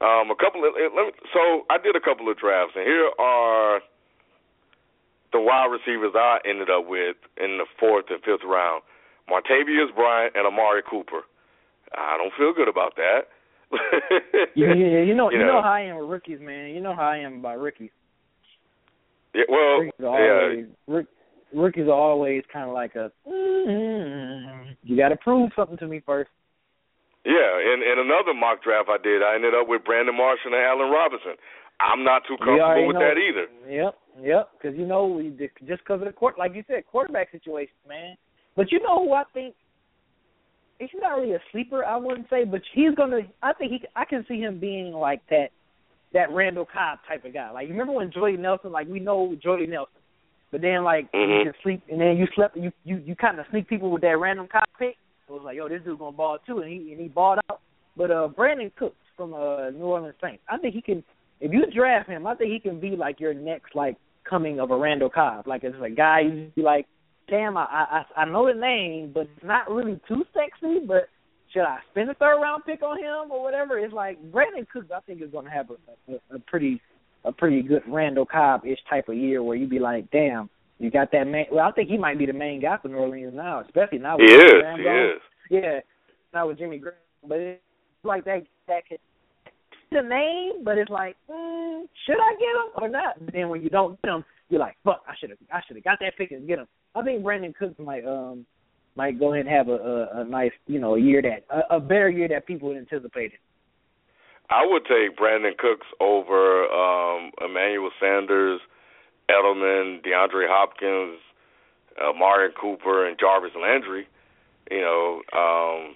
Um, a couple of let me, so I did a couple of drafts, and here are the wide receivers I ended up with in the fourth and fifth round: Martavis Bryant and Amari Cooper. I don't feel good about that. Yeah, yeah, yeah. You know, you, You know. know. how I am with rookies, man. You know how I am about rookies. Yeah, well, Rookies are yeah, always rookies are always kind of like a. mm You got to prove something to me first. Yeah, in in another mock draft I did, I ended up with Brandon Marshall and Allen Robinson. I'm not too comfortable with know. that either. Yep, yep. Because you know, we just because of the court, like you said, quarterback situation, man. But you know who I think he's not really a sleeper, I wouldn't say, but he's gonna. I think he. I can see him being like that, that Randall Cobb type of guy. Like you remember when Jordy Nelson, like we know Jordy Nelson, but then like Mhm. you can sleep, and then you slept, you you you kind of sneak people with that Randall Cobb pick. It was like, yo, this dude's gonna ball too, and he and he balled out. But uh, Brandin Cooks from uh New Orleans Saints, I think he can. If you draft him, I think he can be like your next like coming of a Randall Cobb. Like it's a guy you be like, damn, I I I know the name, but it's not really too sexy. But should I spend a third round pick on him or whatever? It's like Brandin Cooks. I think is going to have a, a, a pretty a pretty good Randall Cobb ish type of year where you'd be like, damn, you got that man. Well, I think he might be the main guy for New Orleans now, especially now. He with is, Jimmy Graham he gone. is. Yeah, not with Jimmy Graham, but it's like that. That could the name, but it's like, mm, should I get him or not? But then when you don't get him, you're like, fuck, I should have, I should have got that pick and get him. I think Brandin Cooks might, um, might go ahead and have a, a, a nice, you know, a year that a, a better year that people anticipated. I would take Brandin Cooks over um Emmanuel Sanders, Edelman, DeAndre Hopkins, uh, Marion Cooper, and Jarvis Landry. You know, um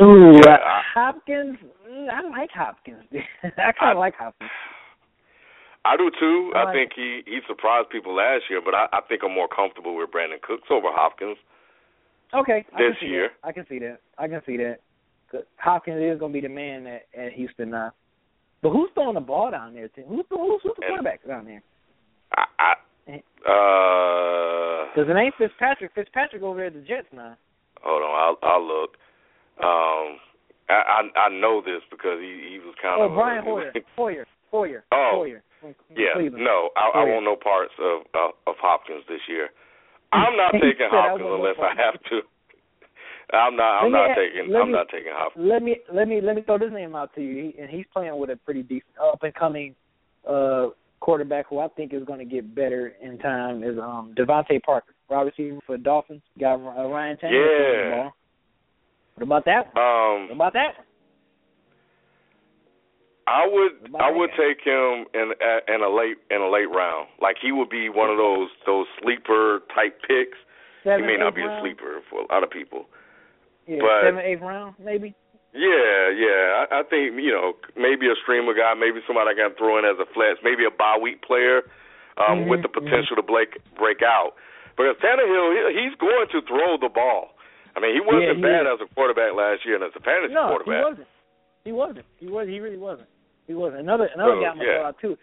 Ooh, yeah, uh, I- Hopkins. mm, I like Hopkins. I kind of like Hopkins. I do too. I I, like think he he surprised people last year, but I, I think I'm more comfortable with Brandin Cooks over Hopkins. Okay, I This year. That. I can see that. I can see that. Hopkins is going to be the man at, at Houston now. But who's throwing the ball down there? Tim? Who's who's, who's the And- quarterback down there? I, I uh Because it ain't Fitzpatrick. Fitzpatrick over there at the Jets now. hold on, I'll I'll look. Um I I, I know this because he he was kind Oh, of Brian Hoyer. Hoyer. Hoyer. Oh. Hoyer. Yeah, Cleveland. no, I, I want no parts of of, of Hopkins this year. I'm not taking I Hopkins no unless I have to. I'm not. I'm Let not ask- taking. I'm me- not taking Hopkins. Let me let me let me throw this name out to you, he, and he's playing with a pretty decent up and coming uh quarterback who I think is going to get better in time is um DeVante Parker, wide receiver for the Dolphins. Got uh, Ryan Tannehill Yeah. What about that? one? Um, What about that? one? I would I would take him in in a late in a late round. Like he would be one of those those sleeper type picks. Seven, he may not be a sleeper for a lot of people. Yeah, but- seven, eighth round, maybe. Yeah, yeah. I, I think you know maybe a streamer guy, maybe somebody I can throw in as a flex, maybe a bye week player um, Mhm, with the potential to break break out. Because Tannehill, he, he's going to throw the ball. I mean, he wasn't he bad is. as a quarterback last year and as a fantasy quarterback. No, he wasn't. He wasn't. He was. He really wasn't. He wasn't. Another another So, guy yeah. throw out too.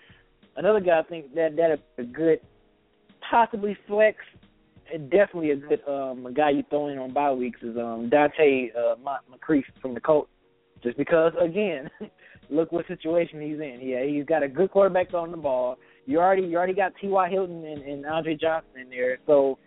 Another guy I think that that a good, possibly flex, and definitely a good um a guy you throw in on bye weeks is um Donte uh, Moncrief from the Colts. Just because again, look what situation he's in. Yeah, he's got a good quarterback throwing the ball. You already you already got T. Y. Hilton and, and Andre Johnson in there, so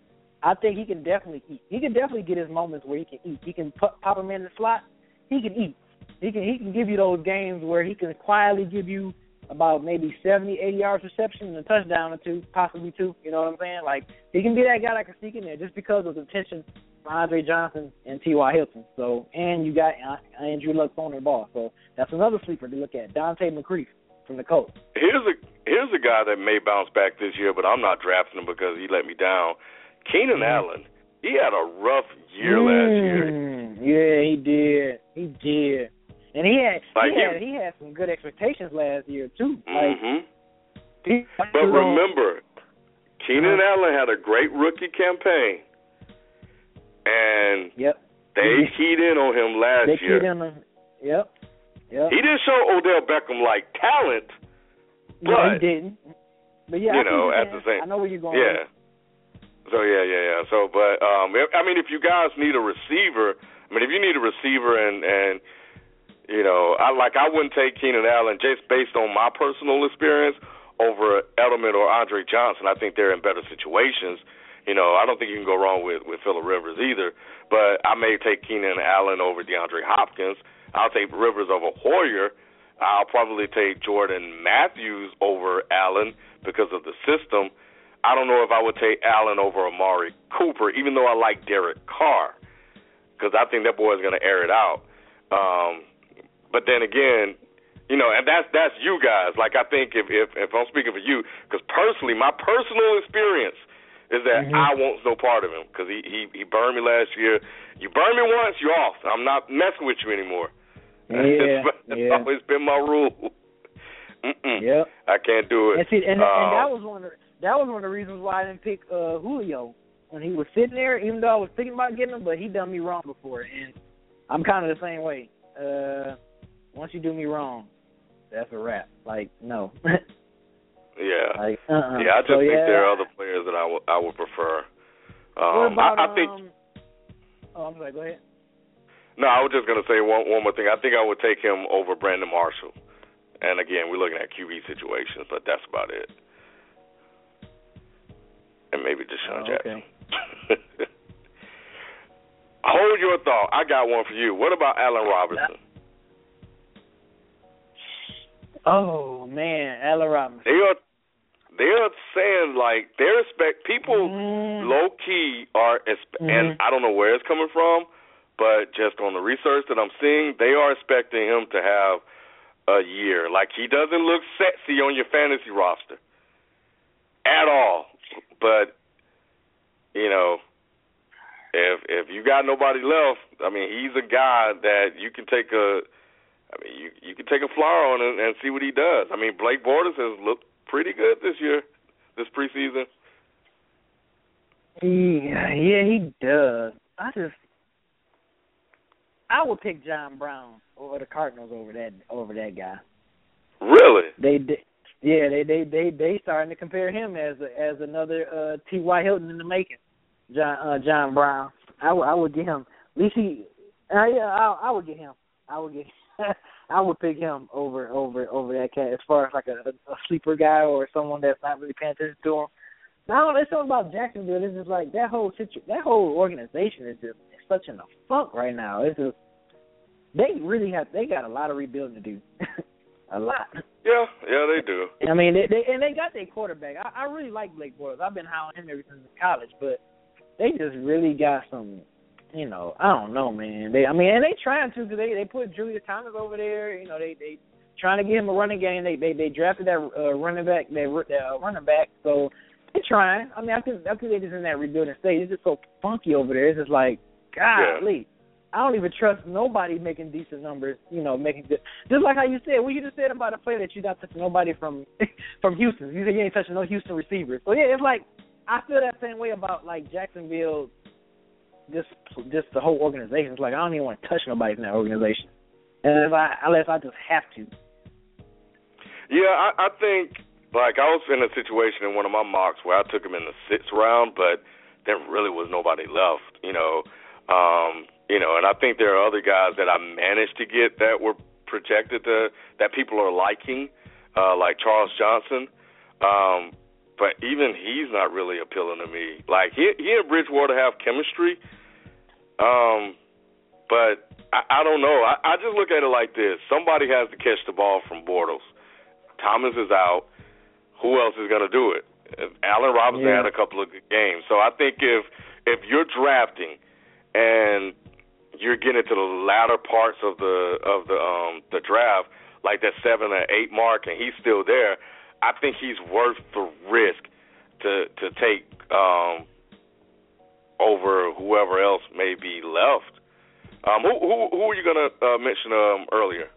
I think he can definitely eat. He can definitely get his moments where he can eat. He can put, pop him in the slot. He can eat. He can he can give you those games where he can quietly give you about maybe 70, 80 yards reception and a touchdown or two, possibly two. You know what I'm saying? Like he can be that guy that can sneak in there just because of the tension for Andre Johnson and T.Y. Hilton. So and you got uh, Andrew Luck throwing the ball. So that's another sleeper to look at. Donte Moncrief from the Colts. Here's a here's a guy that may bounce back this year, but I'm not drafting him because he let me down. Keenan Mhm. Allen, he had a rough year last year. Yeah, he did. He did. And he had Like, he had he had some good expectations last year too. Like hmm he, But remember, Keenan Uh-huh. Allen had a great rookie campaign, and Yep. they keyed in on him last They year. keyed in on Yep. Yep. He didn't show Odell Beckham like talent, no, but he didn't. But yeah, you I know, at the same- I know where you're going. yeah. So yeah, yeah, yeah. So, but um, if- I mean, if you guys need a receiver, I mean, if you need a receiver and and you know, I like I wouldn't take Keenan Allen just based on my personal experience over Edelman or Andre Johnson. I think they're in better situations. You know, I don't think you can go wrong with with Philip Rivers either. But I may take Keenan Allen over DeAndre Hopkins. I'll take Rivers over Hoyer. I'll probably take Jordan Matthews over Allen because of the system. I don't know if I would take Allen over Amari Cooper, even though I like Derek Carr, because I think that boy is going to air it out. Um, but then again, you know, and that's that's you guys. Like I think if if, if I'm speaking for you, because personally, my personal experience is that Mhm. I want no part of him because he, he he burned me last year. You burn me once, you're off. I'm not messing with you anymore. Yeah, that's yeah. always been my rule. Mm-mm. Yep. I can't do it. And see, and, Uh, and that was one of the, that was one of the reasons why I didn't pick uh Julio when he was sitting there. Even though I was thinking about getting him, but he done me wrong before, and I'm kind of the same way. Uh, once you do me wrong, that's a wrap. Like no, yeah. like uh-uh. Yeah, I just so, think yeah. there are other players that I would I would prefer. Um, about I, I think um? Oh, I'm sorry. Go ahead. no, I was just gonna say one one more thing. I think I would take him over Brandon Marshall. And again, we're looking at QB situations, but that's about it. And maybe DeSean Oh, Jackson. Hold your thought. I got one for you. What about Allen Robinson? Oh man, Allen Robinson. They are they are saying like they're expect people Mm. low key are expe- and. I don't know where it's coming from, but just on the research that I'm seeing, they are expecting him to have a year. Like he doesn't look sexy on your fantasy roster at all. But you know, if if you got nobody left, I mean, he's a guy that you can take a. I mean, you you can take a flyer on and, and see what he does. I mean, Blake Bortles has looked pretty good this year, this preseason. Yeah, yeah, he does. I just, I would pick John Brown over the Cardinals over that over that guy. Really? They did. Yeah, they they they they starting to compare him as a, as another uh T. Y. Hilton in the making. John uh, John Brown. I would get him. At least he. Uh, yeah, I I would get him. I would get. I would pick him over over over that cat as far as like a, a sleeper guy or someone that's not really paying attention to him. Now it's something about Jacksonville. It's just like that whole situ- that whole organization is just it's such in a funk right now. It's just they really have they got a lot of rebuilding to do. a lot. Yeah, yeah, they do. I mean, they, they and they got their quarterback. I, I really like Blake Bortles. I've been high on him ever since college, but they just really got some. You know, I don't know, man. They, I mean, and they trying to because they they put Julius Thomas over there. You know, they they trying to get him a running game. They they they drafted that uh, running back, They that uh, running back. So they trying. I mean, I think I think they just in that rebuilding stage. It's just so funky over there. It's just like, golly. Yeah. I don't even trust nobody making decent numbers. You know, making good. Just like how you said, what you just said about a player that you not touching nobody from from Houston. You said you ain't touching no Houston receivers. So yeah, it's like I feel that same way about like Jacksonville. Just just the whole organization. It's like I don't even want to touch nobody in that organization, and I unless I just have to. Yeah, I, I think like I was in a situation in one of my mocks where I took him in the sixth round, but there really was nobody left. You know, um, you know, and I think there are other guys that I managed to get that were projected to that people are liking, uh, like Charles Johnson. Um, but even he's not really appealing to me. Like he he and Bridgewater have chemistry. Um, but I, I don't know. I, I just look at it like this: somebody has to catch the ball from Bortles. Thomas is out. Who else is going to do it? Allen Robinson yeah. had a couple of good games, so I think if if you're drafting and you're getting to the latter parts of the of the um the draft, like that seven or eight mark, and he's still there. I think he's worth the risk to to take um over whoever else may be left. Um, who who, who were you gonna uh, mention um earlier?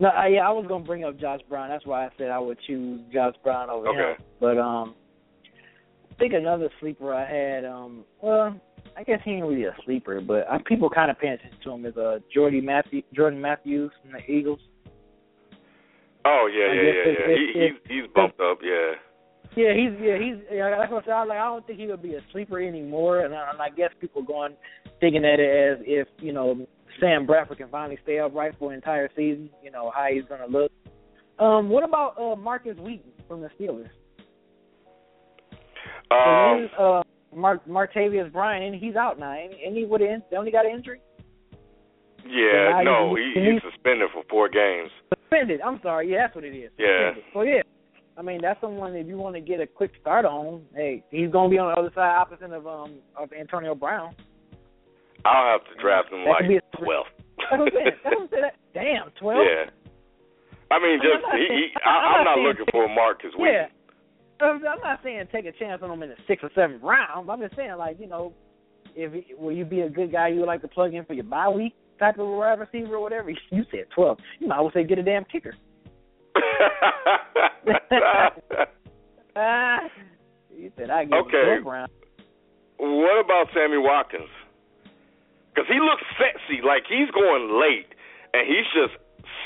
No, uh, yeah, I was gonna bring up Josh Brown. That's why I said I would choose Josh Brown over okay. him. But um, I think another sleeper I had. Um, well, I guess he ain't really a sleeper, but I, people kind of paying attention to him is uh Jordy Matthew Jordan Matthews from the Eagles. Oh yeah, yeah, yeah, yeah. He, he's he's bumped up, yeah. Yeah, he's yeah he's yeah, what I was like. I don't think he would be a sleeper anymore, and I, and I guess people going thinking at it as if you know Sam Bradford can finally stay upright for an entire season. You know how he's going to look. Um, what about uh Markus Wheaton from the Steelers? Um, uh, Mark Martavis Bryant, he's out now. And he would have only got an injury. Yeah, no, he, he's suspended for four games. Suspended. I'm sorry. Yeah, that's what it is. Yeah. Suspended. So yeah, I mean that's someone if you want to get a quick start on. Hey, he's gonna be on the other side, opposite of um of Antonio Brown. I'll have to draft him that like twelve. That's what I'm saying. That's what I'm saying. Damn, twelve. Yeah. I mean, just I'm he. he I, I'm not looking for Markus Wheaton. Yeah. I'm not saying take a chance on him in the sixth or seventh round. I'm just saying, like, you know, if will you be a good guy you would like to plug in for your bye week type of wide receiver or whatever? You said twelve. You might as well say get a damn kicker. you said I get okay. round. What about Sammy Watkins? Because he looks sexy, like he's going late, and he's just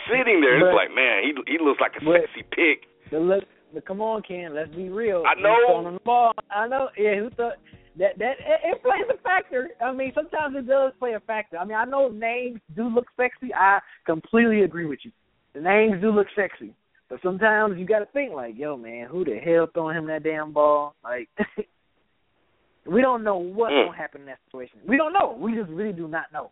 sitting there. But, it's like, man, he he looks like a but, sexy pig. The look, but come on, Ken. Let's be real. I know. On the ball. I know. Yeah, who thought that that it, it plays a factor. I mean, sometimes it does play a factor. I mean, I know names do look sexy. I completely agree with you. The names do look sexy, but sometimes you got to think like, yo, man, who the hell throwing him that damn ball? Like, we don't know what's Mm. gonna happen in that situation. We don't know. We just really do not know.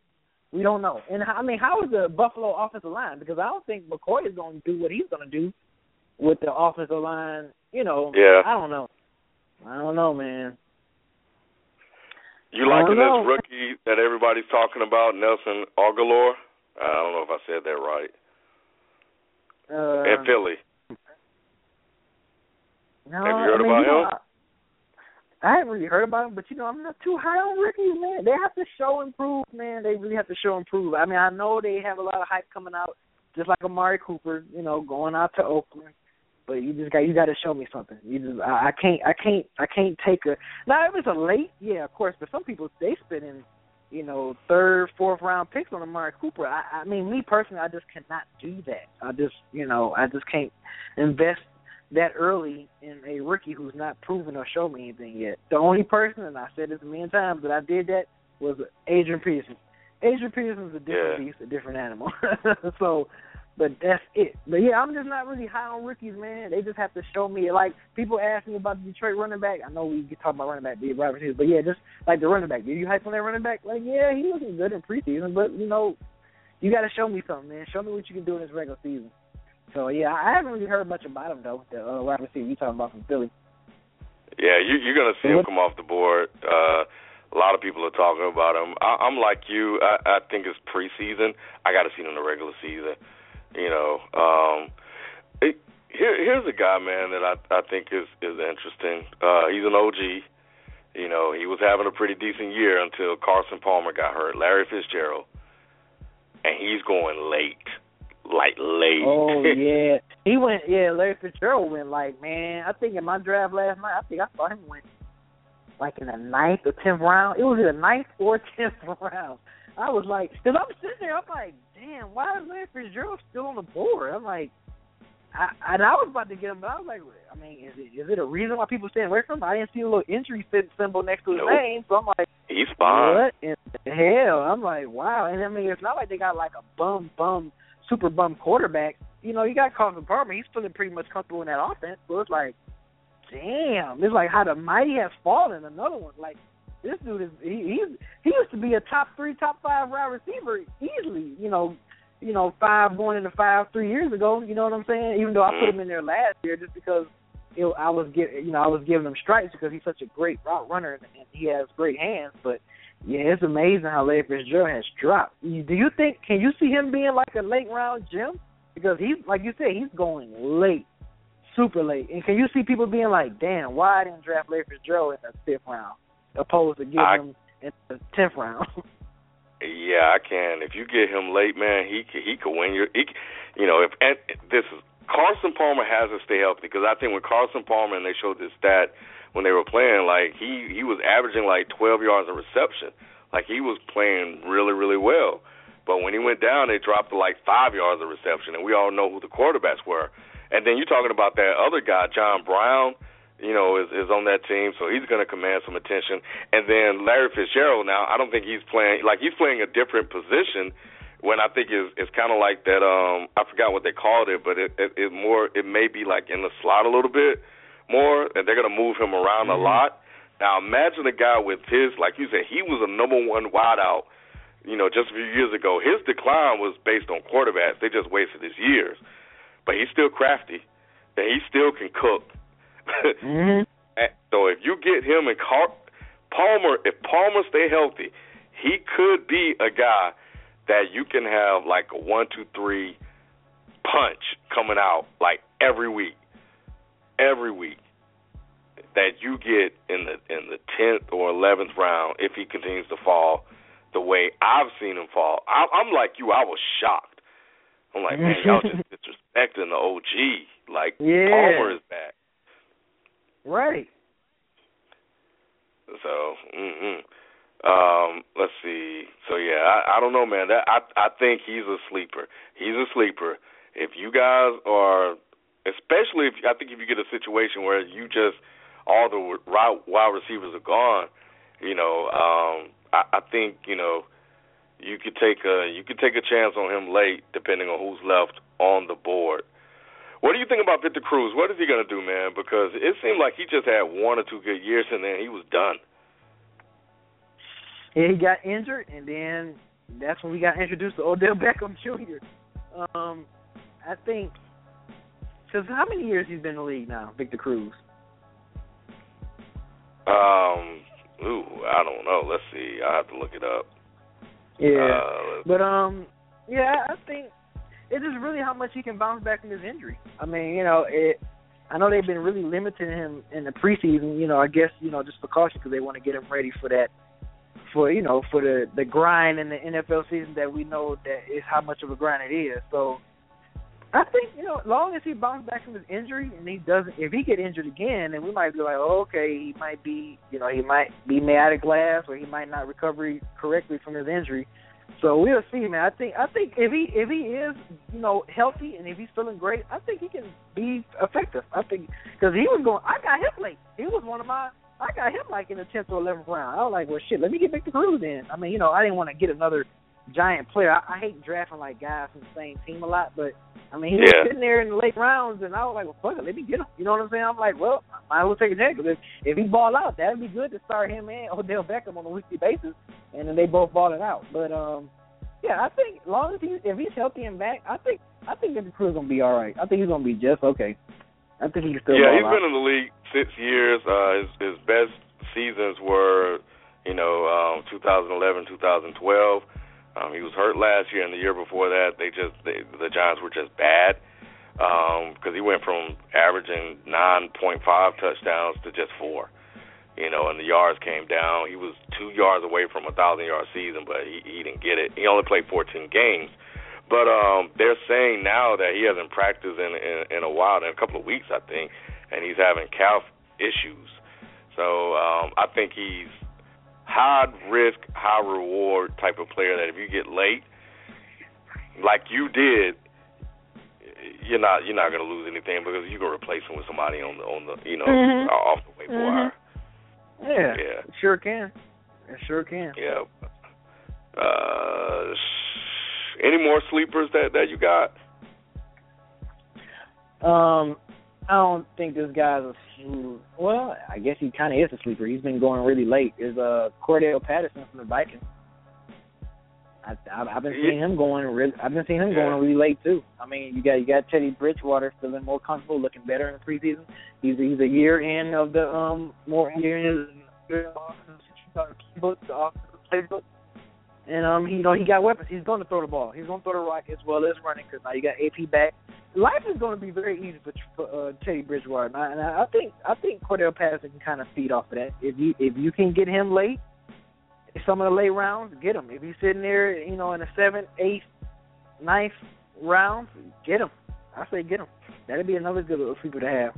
We don't know. And I mean, how is the Buffalo offensive line? Because I don't think McCoy is going to do what he's going to do with the offensive line. You know, Yeah. I don't know. I don't know, man. You liking this rookie that everybody's talking about, Nelson Aguilar? I don't know if I said that right. Uh, in Philly. No, Have you heard I mean, about you know, him? I, haven't really heard about him, but you know, I'm not too high on rookies, man. They have to show improve, man. They really have to show improve. I mean, I know they have a lot of hype coming out, just like Amari Cooper, you know, going out to Oakland. But you just got you got to show me something. You just I, I can't I can't I can't take a now if it's a late yeah of course but some people they spend in you know third fourth round picks on Amari Cooper. I, I mean me personally I just cannot do that. I just you know I just can't invest that early in a rookie who's not proven or shown me anything yet. The only person, and I said this a million times, that I did that was Adrian Peterson. Adrian Peterson's a different Yeah. beast, a different animal. so, but that's it. But yeah, I'm just not really high on rookies, man. They just have to show me. Like people ask me about the Detroit running back. I know we talk about running back, the wide receivers, but yeah, just like the running back. Did you hype on that running back? Like, yeah, he looking good in preseason, but you know, you got to show me something, man. Show me what you can do in this regular season. So yeah, I haven't really heard much about him though. The uh, wide receiver you talking about from Philly. Yeah, you, you're going to see him come off the board. Uh, a lot of people are talking about him. I, I'm like you. I, I think it's preseason. I got to see him in the regular season. You know, um, it, here here's a guy, man, that I I think is is interesting. Uh, he's an OG. You know, he was having a pretty decent year until Carson Palmer got hurt. Larry Fitzgerald, and he's going late, like late. Oh yeah, he went. Yeah, Larry Fitzgerald went like man. I think in my draft last night, I think I saw him went like in the ninth or tenth round. It was either ninth or tenth round. I was like, because I'm sitting there, I'm like, damn, why is Larry Fitzgerald still on the board? I'm like, I, and I was about to get him, but I was like, I mean, is it is it a reason why people staying away from him? I didn't see a little injury symbol next to his Nope. name, so I'm like. He's fine. What in the hell? I'm like, wow. And I mean, it's not like they got like a bum, bum, super bum quarterback. You know, you got Carson Palmer. He's feeling pretty much comfortable in that offense. So it's like, damn. It's like how the mighty has fallen. Another one. Like this dude is he he's, he used to be a top three, top five wide receiver easily. You know, you know, five going into five three years ago. You know what I'm saying? Even though I put him in there last year just because know, I was give you know I was giving him stripes because he's such a great route runner and he has great hands. But yeah, it's amazing how Larry Fitzgerald has dropped. Do you think can you see him being like a late round gem? Because he's like you said, he's going late, super late. And can you see people being like, "Damn, why I didn't draft Larry Fitzgerald in the fifth round, opposed to getting I- him in the tenth round?" Yeah, I can. If you get him late, man, he he could win your. He, you know, if and this is Carson Palmer has to stay healthy because I think when Carson Palmer and they showed this stat when they were playing, like he he was averaging like 12 yards of reception, like he was playing really really well. But when he went down, they dropped to like five yards of reception, and we all know who the quarterbacks were. And then you're talking about that other guy, John Brown you know, is is on that team, so he's going to command some attention. And then Larry Fitzgerald. Now, I don't think he's playing like he's playing a different position. When I think is it's kind of like that. Um, I forgot what they called it, but it, it it more it may be like in the slot a little bit more, and they're going to move him around a lot. Now, imagine a guy with his like you said, he was a number one wideout. You know, just a few years ago, his decline was based on quarterbacks. They just wasted his years, but he's still crafty, and he still can cook. Mm-hmm. So if you get him and Car- Palmer, if Palmer stay healthy, he could be a guy that you can have like a one, two, three punch coming out like every week, every week that you get in the in the tenth or eleventh round if he continues to fall the way I've seen him fall. I, I'm like you, I was shocked. I'm like, man, y'all just disrespecting the OG. Like Yeah. Palmer is back. Right. So, mm-mm. um, let's see. So yeah, I, I don't know, man. That I I think he's a sleeper. He's a sleeper. If you guys are, especially if I think if you get a situation where you just all the wide receivers are gone, you know, um, I, I think you know you could take a you could take a chance on him late, depending on who's left on the board. What do you think about Victor Cruz? What is he going to do, man? Because it seemed like he just had one or two good years, and then he was done. Yeah, he got injured, and then that's when we got introduced to Odell Beckham Jr. Um, I think because how many years he's been in the league now, Victor Cruz? Um, ooh, I don't know. Let's see. I have to look it up. Yeah, Uh, but um, yeah, I think it's really how much he can bounce back from his injury. I mean, you know, it. I know they've been really limiting him in the preseason. You know, I guess you know just for caution because they want to get him ready for that, for you know for the the grind in the NFL season that we know that is how much of a grind it is. So I think you know, as long as he bounces back from his injury and he doesn't, if he get injured again, then we might be like, oh, okay, he might be, you know, he might be made out of glass or he might not recover correctly from his injury. So we'll see, man. I think I think if he if he is you know healthy and if he's feeling great, I think he can be effective. I think because he was hmm. going, I got him late. He was one of my. I got him like in the tenth or eleventh round. I was like, well, shit, let me get back to Cruz then. I mean, you know, I didn't want to get another giant player. I, I hate drafting like guys from the same team a lot, but I mean, he yeah. was sitting there in the late rounds, and I was like, well, fuck it, let me get him. You know what I'm saying? I'm like, well, I might as well take a chance because if, if he ball out, that'd be good to start him and Odell Beckham on a weekly basis, and then they both ball it out. But um, yeah, I think as long as he if he's healthy and back, I think I think the crew's gonna be all right. I think he's gonna be just okay. I think he's still. Yeah, he's out. been in the league six years. Uh, his his best seasons were, you know, um, 2011, 2012. Um, he was hurt last year, and the year before that, they just they, the Giants were just bad because um, he went from averaging 9.5 touchdowns to just four. You know, and the yards came down. He was two yards away from a thousand yard season, but he, he didn't get it. He only played 14 games. But um, they're saying now that he hasn't practiced in, in in a while, in a couple of weeks, I think, and he's having calf issues. So um, I think he's high risk, high reward type of player that if you get late, like you did, you're not you're not gonna lose anything because you're gonna replace him with somebody on the on the you know mm-hmm. off the waiver mm-hmm. wire. Yeah, yeah, sure can. It sure can. Yeah. Uh, any more sleepers that that you got? Um, I don't think this guy's a well. I guess he kind of is a sleeper. He's been going really late. Is uh Cordarrelle Patterson from the Vikings. I, I, I've been seeing him going. Really, I've been seeing him going really late too. I mean, you got you got Teddy Bridgewater feeling more comfortable, looking better in the preseason. He's he's a year in of the um more year in playbook, the playbook. And um, he, you know, he got weapons. He's going to throw the ball. He's going to throw the rock as well as running because now you got AP back. Life is going to be very easy for, for uh, Teddy Bridgewater, and I, and I think I think Cordarrelle Patterson can kind of feed off of that. If you if you can get him late, some of the late rounds, get him. If he's sitting there, you know, in the seventh, eighth, ninth rounds, get him. I say get him. That'd be another good little sleeper to have.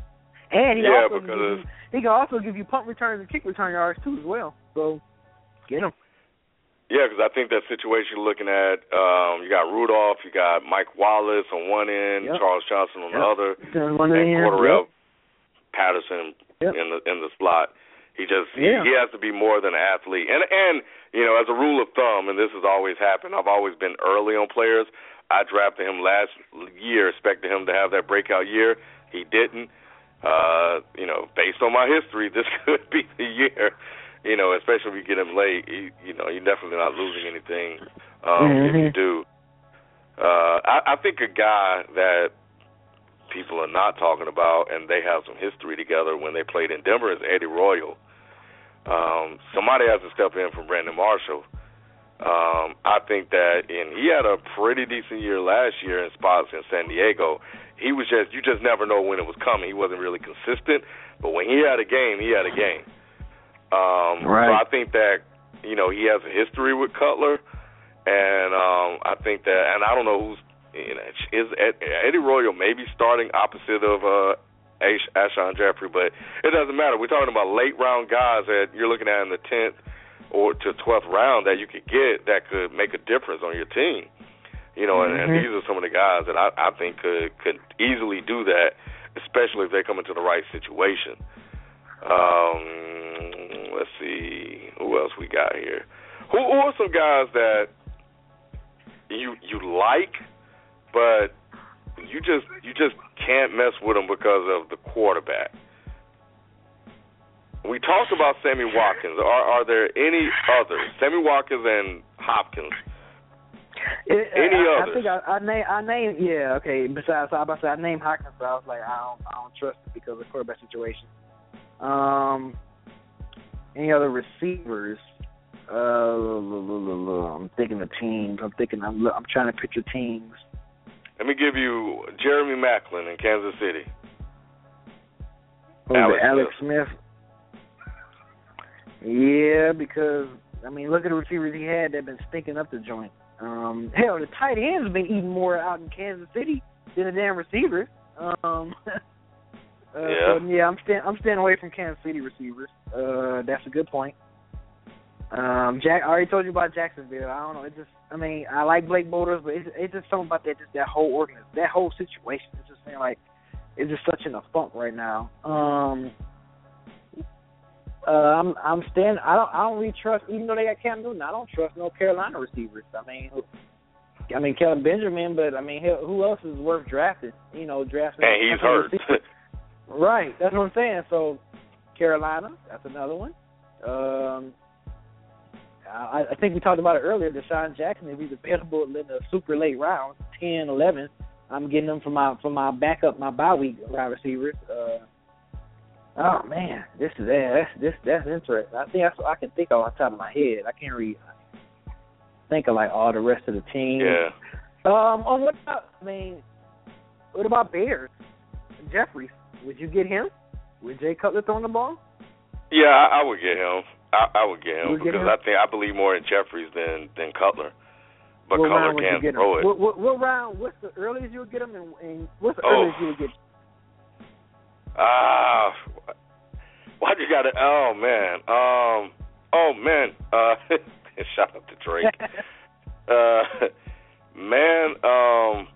And he yeah, also because you, he can also give you punt returns and kick return yards too as well. So get him. Yeah, because I think that situation you're looking at, um, you got Rudolph, you got Mike Wallace on one end, yep. Charles Johnson on yep. the other, and Cordarrelle yep. Patterson yep. in the in the slot. He just yeah. he, he has to be more than an athlete. And and you know, as a rule of thumb, and this has always happened, I've always been early on players. I drafted him last year, expecting him to have that breakout year. He didn't. Uh, you know, based on my history, this could be the year you know, especially if you get him late, you, you know, you're definitely not losing anything um, mm-hmm. if you do. Uh, I, I think a guy that people are not talking about, and they have some history together when they played in Denver, is Eddie Royal. Um, somebody has to step in for Brandon Marshall. Um, I think that, and he had a pretty decent year last year in spots in San Diego. He was just, you just never know when it was coming. He wasn't really consistent, but when he had a game, he had a game. Um, right. So I think that you know he has a history with Cutler, and um, I think that, and I don't know who's you know, is Eddie Royal maybe starting opposite of uh, Alshon Jeffery, but it doesn't matter. We're talking about late round guys that you're looking at in the tenth or to twelfth round that you could get that could make a difference on your team. You know, mm-hmm. and, and these are some of the guys that I, I think could could easily do that, especially if they come into the right situation. Um, let's see who else we got here. Who, who are some guys that you you like, but you just you just can't mess with them because of the quarterback? We talked about Sammy Watkins. Are are there any others? Sammy Watkins and Hopkins. It, any I, others? I think I, I name I name yeah okay. Besides, I about to say I named Hopkins, but I was like I don't I don't trust it because of the quarterback situation. Um, any other receivers? Uh, I'm thinking of teams. I'm thinking. I'm. I'm trying to picture teams. Let me give you Jeremy Maclin in Kansas City. Alex, Alex Smith. Yeah, because I mean, look at the receivers he had that been stinking up the joint. Um, hell, the tight ends have been eating more out in Kansas City than the damn receivers. Um, uh, Yeah. So, yeah, I'm staying. I'm staying away from Kansas City receivers. Uh, that's a good point. Um, Jack, I already told you about Jacksonville. I don't know. It just, I mean, I like Blake Bortles, but it's, it's just something about that, just that whole organization, that whole situation. It's just saying like, it's just such in a funk right now. Um, uh, I'm, I'm staying. I don't, I don't really trust, even though they got Cam Newton. I don't trust no Carolina receivers. I mean, I mean Kelvin Benjamin, but I mean, who else is worth drafting? You know, drafting. And he's hurt. Right, that's what I'm saying. So Carolina, that's another one. Um, I, I think we talked about it earlier. DeSean Jackson, if he's available in the super late round, 10, 11, I'm getting them for my for my backup, my bye week wide receivers. Uh, oh man, this is yeah, that's this that's interesting. I think that's what I can think of off the top of my head. I can't read. Think of like all the rest of the team. yeah. Um. Oh, what about? I mean, what about Bears? Jeffries. Would you get him? Would Jay Cutler throwing the ball? Yeah, I, I would get him. I, I would get him would get because him? I think I believe more in Jeffries than than Cutler. But what Cutler can get him? throw it. What, what, what round? What's the earliest you would get him, and, and what's the Oh. earliest you would get? Ah, why'd you got to? Oh man. Um. Oh man. Uh. shout out to Drake. uh. Man. Um.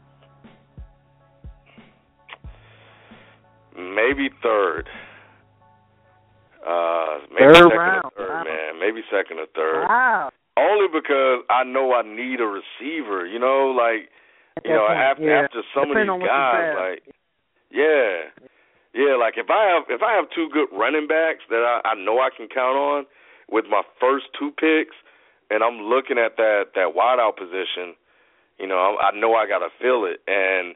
Maybe third. Uh. Maybe Third second round. or third, Wow. man. Maybe second or third. wow. Only because I know I need a receiver. You know, like you know, point, after yeah. after some Depending of these guys, like yeah, yeah, like if I have if I have two good running backs that I, I know I can count on with my first two picks, and I'm looking at that that wideout position, you know, I, I know I got to fill it, and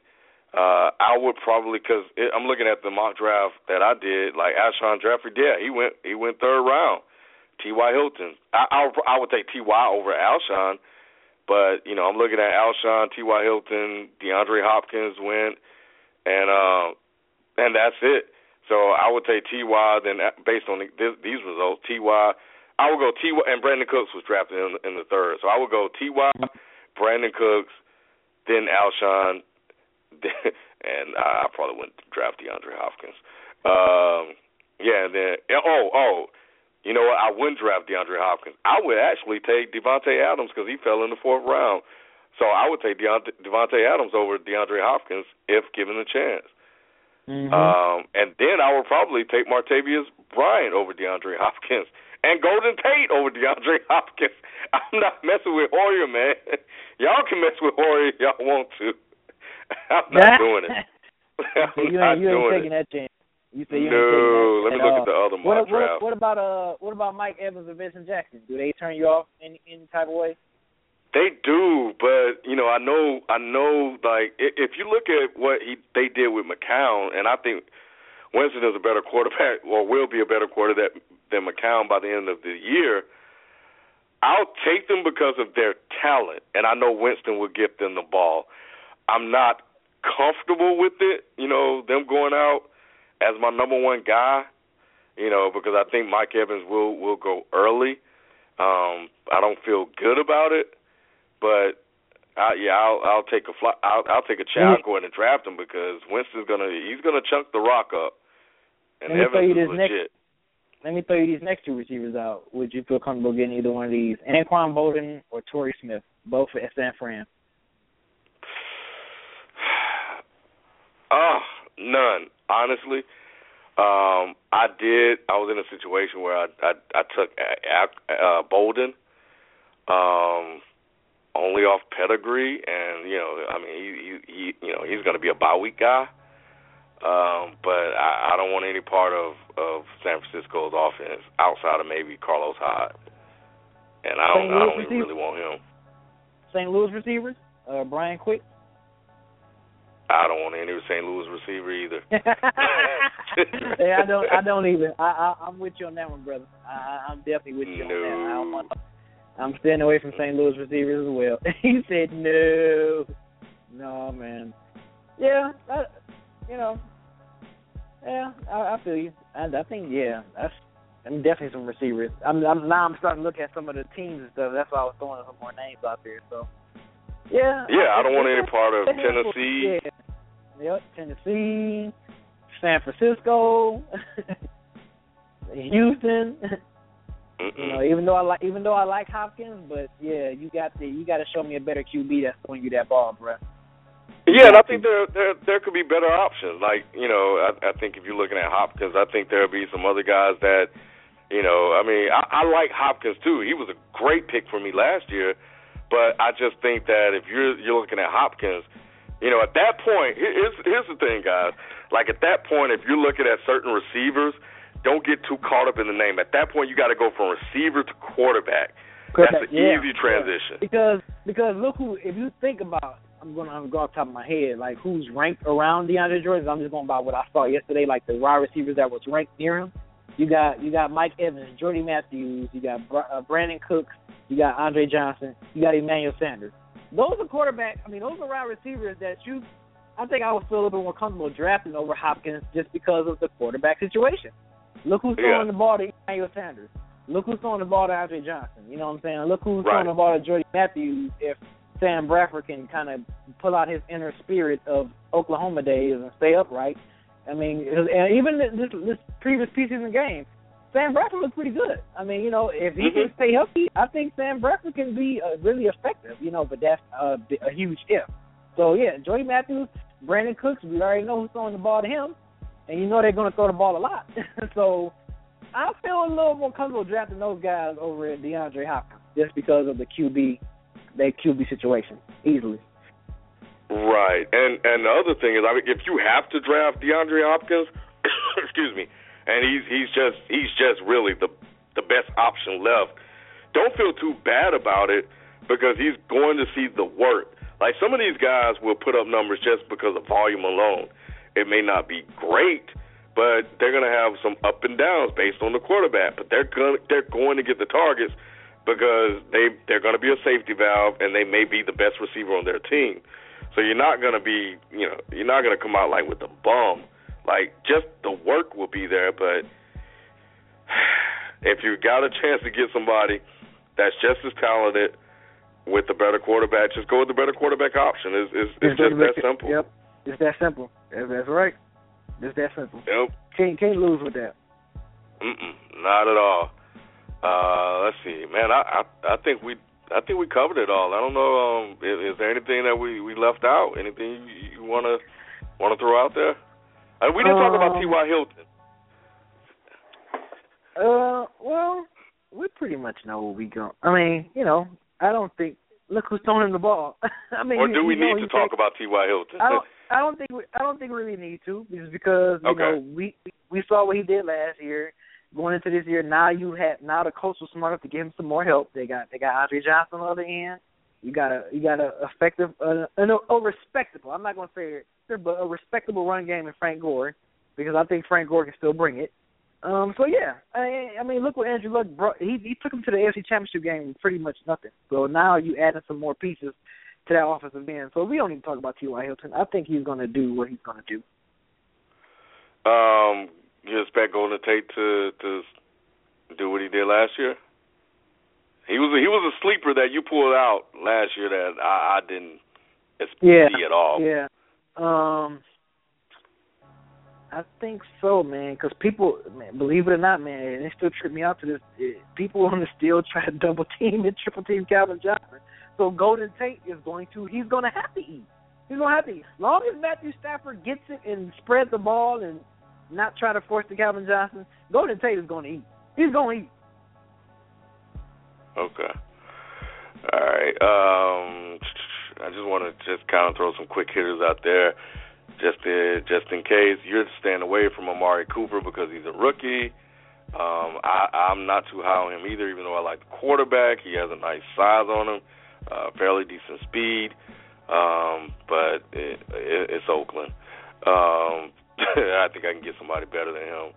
uh I would probably because I'm looking at the mock draft that I did, like Alshon Jeffery, yeah, he went he went third round. T.Y. Hilton, I I, I would take T.Y. over Alshon. But you know, I'm looking at Alshon, T.Y. Hilton, DeAndre Hopkins went, and uh, and that's it. So I would take T.Y. Then uh, based on the, this, these results, T.Y. I would go T.Y. and Brandin Cooks was drafted in, in the third. So I would go T.Y. Brandin Cooks, then Alshon, and I probably wouldn't draft DeAndre Hopkins. Um, yeah, and then oh oh, you know what? I wouldn't draft DeAndre Hopkins. I would actually take Davante Adams because he fell in the fourth round. So I would take Deont- Davante Adams over DeAndre Hopkins if given the chance. Mhm. Um, and then I would probably take Martavis Bryant over DeAndre Hopkins and Golden Tate over DeAndre Hopkins. I'm not messing with Hoyer, man. Y'all can mess with Hoyer if y'all want to. I'm not doing it. I'm you not ain't, you ain't taking it. that chance. You say you no, let me at look all. at the other What, mock what, draft. what about uh what about Mike Evans and Vincent Jackson? Do they turn you off in any type of way? They do, but you know, I know, I know. Like, if you look at what he they did with McCown, and I think Winston is a better quarterback, or will be a better quarterback than McCown by the end of the year. I'll take them because of their talent, and I know Winston will give them the ball. I'm not comfortable with it, you know, them going out as my number one guy, you know, because I think Mike Evans will will go early. Um, I don't feel good about it, but I, yeah, I'll I'll take a fly, I'll I'll take a chance. I'll go and draft him because Winston's gonna he's gonna chunk the rock up, and Let Evans is this next- legit. Let me throw you these next two receivers out. Would you feel comfortable getting either one of these? Anquan Boldin or Torrey Smith, both for San Fran. Oh, none. Honestly, um, I did. I was in a situation where I I, I took uh, uh, Boldin, um, only off pedigree, and you know, I mean, he he, he you know he's going to be a bye week guy. Um, but I, I don't want any part of of San Francisco's offense outside of maybe Carlos Hyde, and I don't I don't even really want him. St. Louis receivers, uh, Brian Quick. I don't want any St. Louis receiver either. yeah, I don't. I don't either. I, I I'm with you on that one, brother. I, I- I'm definitely with you on that. I don't No. want. I'm staying away from St. Louis receivers as well. he said no, no, man. Yeah, I, you know, yeah, I, I feel you. I, I think yeah, that's I'm definitely some receivers. I'm, I'm now I'm starting to look at some of the teams and stuff. That's why I was throwing some more names out there. So yeah. Yeah, I, don't want any part of Tennessee. Yeah. Yep, Tennessee, San Francisco, Houston. You know, even though I like even though I like Hopkins, but yeah, you got to you got to show me a better QB that's throwing you that ball, bro. Yeah, and I think there there there could be better options. Like you know, I, I think if you're looking at Hopkins, I think there'll be some other guys that, you know, I mean, I, I like Hopkins too. He was a great pick for me last year, but I just think that if you're you're looking at Hopkins, you know, at that point, here's here's the thing, guys. Like at that point, if you're looking at certain receivers, don't get too caught up in the name. At that point, you got to go from receiver to quarterback. That's an yeah, easy transition. Yeah. Because because look who if you think about I'm going to go off the top of my head, like who's ranked around DeAndre Jordan. I'm just going by what I saw yesterday, like the wide receivers that was ranked near him. You got you got Mike Evans, Jordy Matthews, you got uh, Brandin Cooks, you got Andre Johnson, you got Emmanuel Sanders. Those are quarterback. I mean, those are wide receivers that you. I think I would feel a little bit more comfortable drafting over Hopkins just because of the quarterback situation. Look who's throwing yeah. the ball to Emmanuel Sanders. Look who's throwing the ball to Andre Johnson. You know what I'm saying? Look who's right. throwing the ball to Jordy Matthews if Sam Bradford can kind of pull out his inner spirit of Oklahoma days and stay upright. I mean, and even this, this previous preseason game, Sam Bradford looked pretty good. I mean, you know, if he mm-hmm. can stay healthy, I think Sam Bradford can be uh, really effective. You know, but that's a, a huge if. So yeah, Jordy Matthews, Brandin Cooks, we already know who's throwing the ball to him, and you know they're going to throw the ball a lot. so I feel a little more comfortable drafting those guys over at DeAndre Hopkins just because of the QB their QB situation easily. Right, and and the other thing is, I mean, if you have to draft DeAndre Hopkins, excuse me, and he's he's just he's just really the the best option left. Don't feel too bad about it because he's going to see the work. Like some of these guys will put up numbers just because of volume alone. It may not be great, but they're going to have some up and downs based on the quarterback. But they're going they're going to get the targets because they they're going to be a safety valve and they may be the best receiver on their team. So you're not going to be, you know, you're not going to come out like with a bum. Like just the work will be there, but if you got a chance to get somebody that's just as talented with the better quarterback, just go with the better quarterback option. It's it's, it's just that simple. Yep, it's that simple. That's, that's right. It's that simple. Yep. Can't can't lose with that. Mm-mm, not at all. Uh, let's see, man. I, I I think we I think we covered it all. I don't know. Um, is, is there anything that we we left out? Anything you wanna wanna throw out there? Uh, we didn't um, talk about Um, T.Y. Hilton. Uh, well, we pretty much know where we go. I mean, you know, I don't think. Look who's throwing him the ball. I mean, Or do we you need to talk take- about T.Y. Hilton? I don't. I don't think. We, I don't think we really need to, just because you Okay. know we we saw what he did last year. Going into this year, now you had now the coach was smart enough to give him some more help. They got they got Andre Johnson on the other end. You got a you got a effective uh, a, a respectable. I'm not going to say it, but a respectable run game in Frank Gore because I think Frank Gore can still bring it. Um, so yeah, I, I mean, look what Andrew Luck brought. He he took him to the AFC Championship game pretty much nothing. So now you adding some more pieces to that offensive end. So we don't to talk about T.Y. Hilton. I think he's going to do what he's going to do. Um, you expect Golden Tate to to do what he did last year? He was a, he was a sleeper that you pulled out last year that I, I didn't expect Yeah, see at all. Yeah. Um, I think so, man. Because people, man, believe it or not, man, and it still trip me out to this. It, people want to still try to double team and triple team Calvin Johnson. So Golden Tate is going to. He's going to have to eat. He's going to have to eat. As long as Matthew Stafford gets it and spreads the ball and not try to force the Calvin Johnson, Golden Tate is going to eat. He's going to eat. Okay. All right. Um, I just want to just kind of throw some quick hitters out there, just to, just in case you're staying away from Amari Cooper because he's a rookie. Um, I, I'm not too high on him either, even though I like the quarterback. He has a nice size on him, uh, fairly decent speed. Um, but it, it, it's Oakland. Um, I think I can get somebody better than him.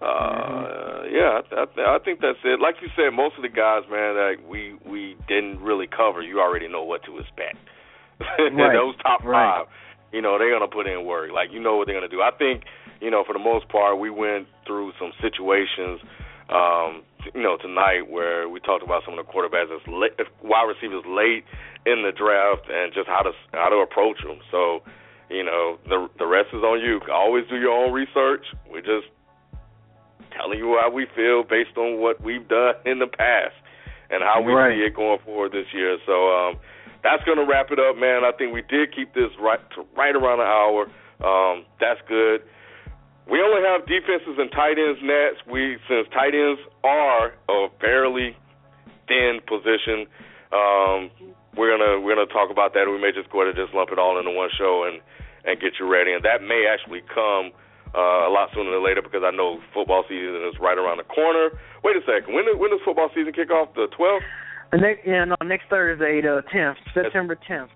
Uh, yeah, I, I, I think that's it. Like you said, most of the guys, man, that we we didn't really cover, you already know what to expect. right. those top right. five, you know, they're gonna put in work. Like you know what they're gonna do. I think, you know, for the most part, we went through some situations, um, you know, tonight where we talked about some of the quarterbacks as late, wide receivers late in the draft and just how to how to approach them. So, you know, the the rest is on you. Always do your own research. We're just telling you how we feel based on what we've done in the past and how we right. see it going forward this year. So um, that's going to wrap it up, man. I think we did keep this right to right around an hour. Um, that's good. We only have defenses and tight ends next. We since tight ends are a fairly thin position. Um, we're gonna we're gonna talk about that. We may just go ahead and just lump it all into one show and and get you ready. And that may actually come uh, a lot sooner than later because I know football season is right around the corner. Wait a second. When when does football season kick off? The 12th? The next, yeah, no, next Thursday, the 10th, September 10th.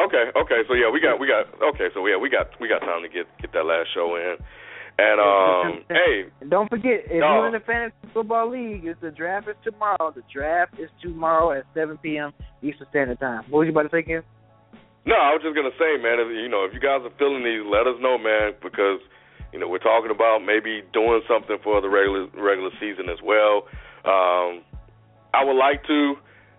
Okay, okay. So yeah, we got we got okay. So yeah, we got we got time to get get that last show in. And um, hey, don't forget if no. you're in the fantasy football league, it's the draft is tomorrow. The draft is tomorrow at 7 p.m. Eastern Standard Time. What was you about to say, Ken? No, I was just gonna say, man. If, you know, if you guys are feeling these, let us know, man, because you know we're talking about maybe doing something for the regular regular season as well. Um, I would like to,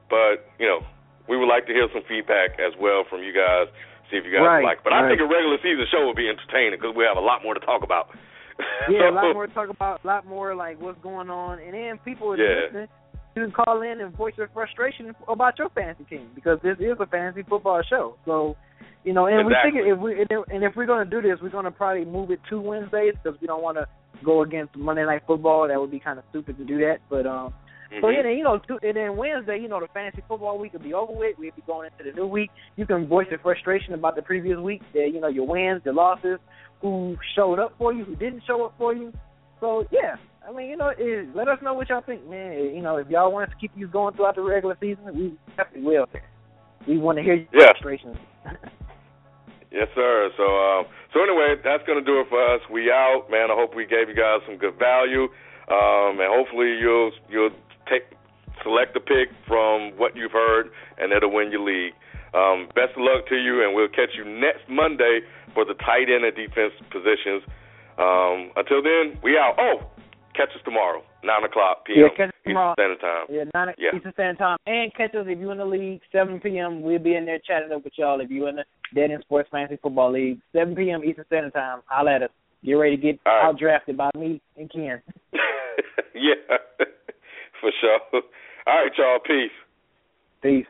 but you know, we would like to hear some feedback as well from you guys. See if you guys right, like. But right. I think a regular season show would be entertaining because we have a lot more to talk about. yeah, a lot more to talk about, a lot more like what's going on, and then people are Yeah. listening. You can call in and voice your frustration about your fantasy team because this is a fantasy football show. So, you know, and Exactly. we figure if we and if- we're going to do this, we're going to probably move it to Wednesdays because we don't want to go against Monday Night Football. That would be kind of stupid to do that. But um, so Mhm. yeah, then you know, to, and then Wednesday, you know, the fantasy football week will be over with. We'll be going into the new week. You can voice your frustration about the previous week. That you know, your wins, your losses, who showed up for you, who didn't show up for you. So yeah, I mean, you know, it, let us know what y'all think, man. You know, if y'all want us to keep you going throughout the regular season, we definitely will. We want to hear your Yeah. frustrations. Yes, sir. So, um, so anyway, that's gonna do it for us. We out, man. I hope we gave you guys some good value, um, and hopefully you'll you'll take select a pick from what you've heard, and it'll win your league. Um, best of luck to you, and we'll catch you next Monday for the tight end and defense positions. Um, until then, we out. Oh, catch us tomorrow, nine o'clock p.m. Yeah, catch us tomorrow. Eastern Standard Time. Yeah, nine Yeah. Eastern Standard Time. And catch us if you're in the league, 7 p.m. We'll be in there chatting up with y'all. If you're in the Dead End Sports Fantasy Football League, 7 p.m. Eastern Standard Time. Holla at us. Get ready to get All right. out drafted by me and Ken. yeah, for sure. All right, y'all. Peace. Peace.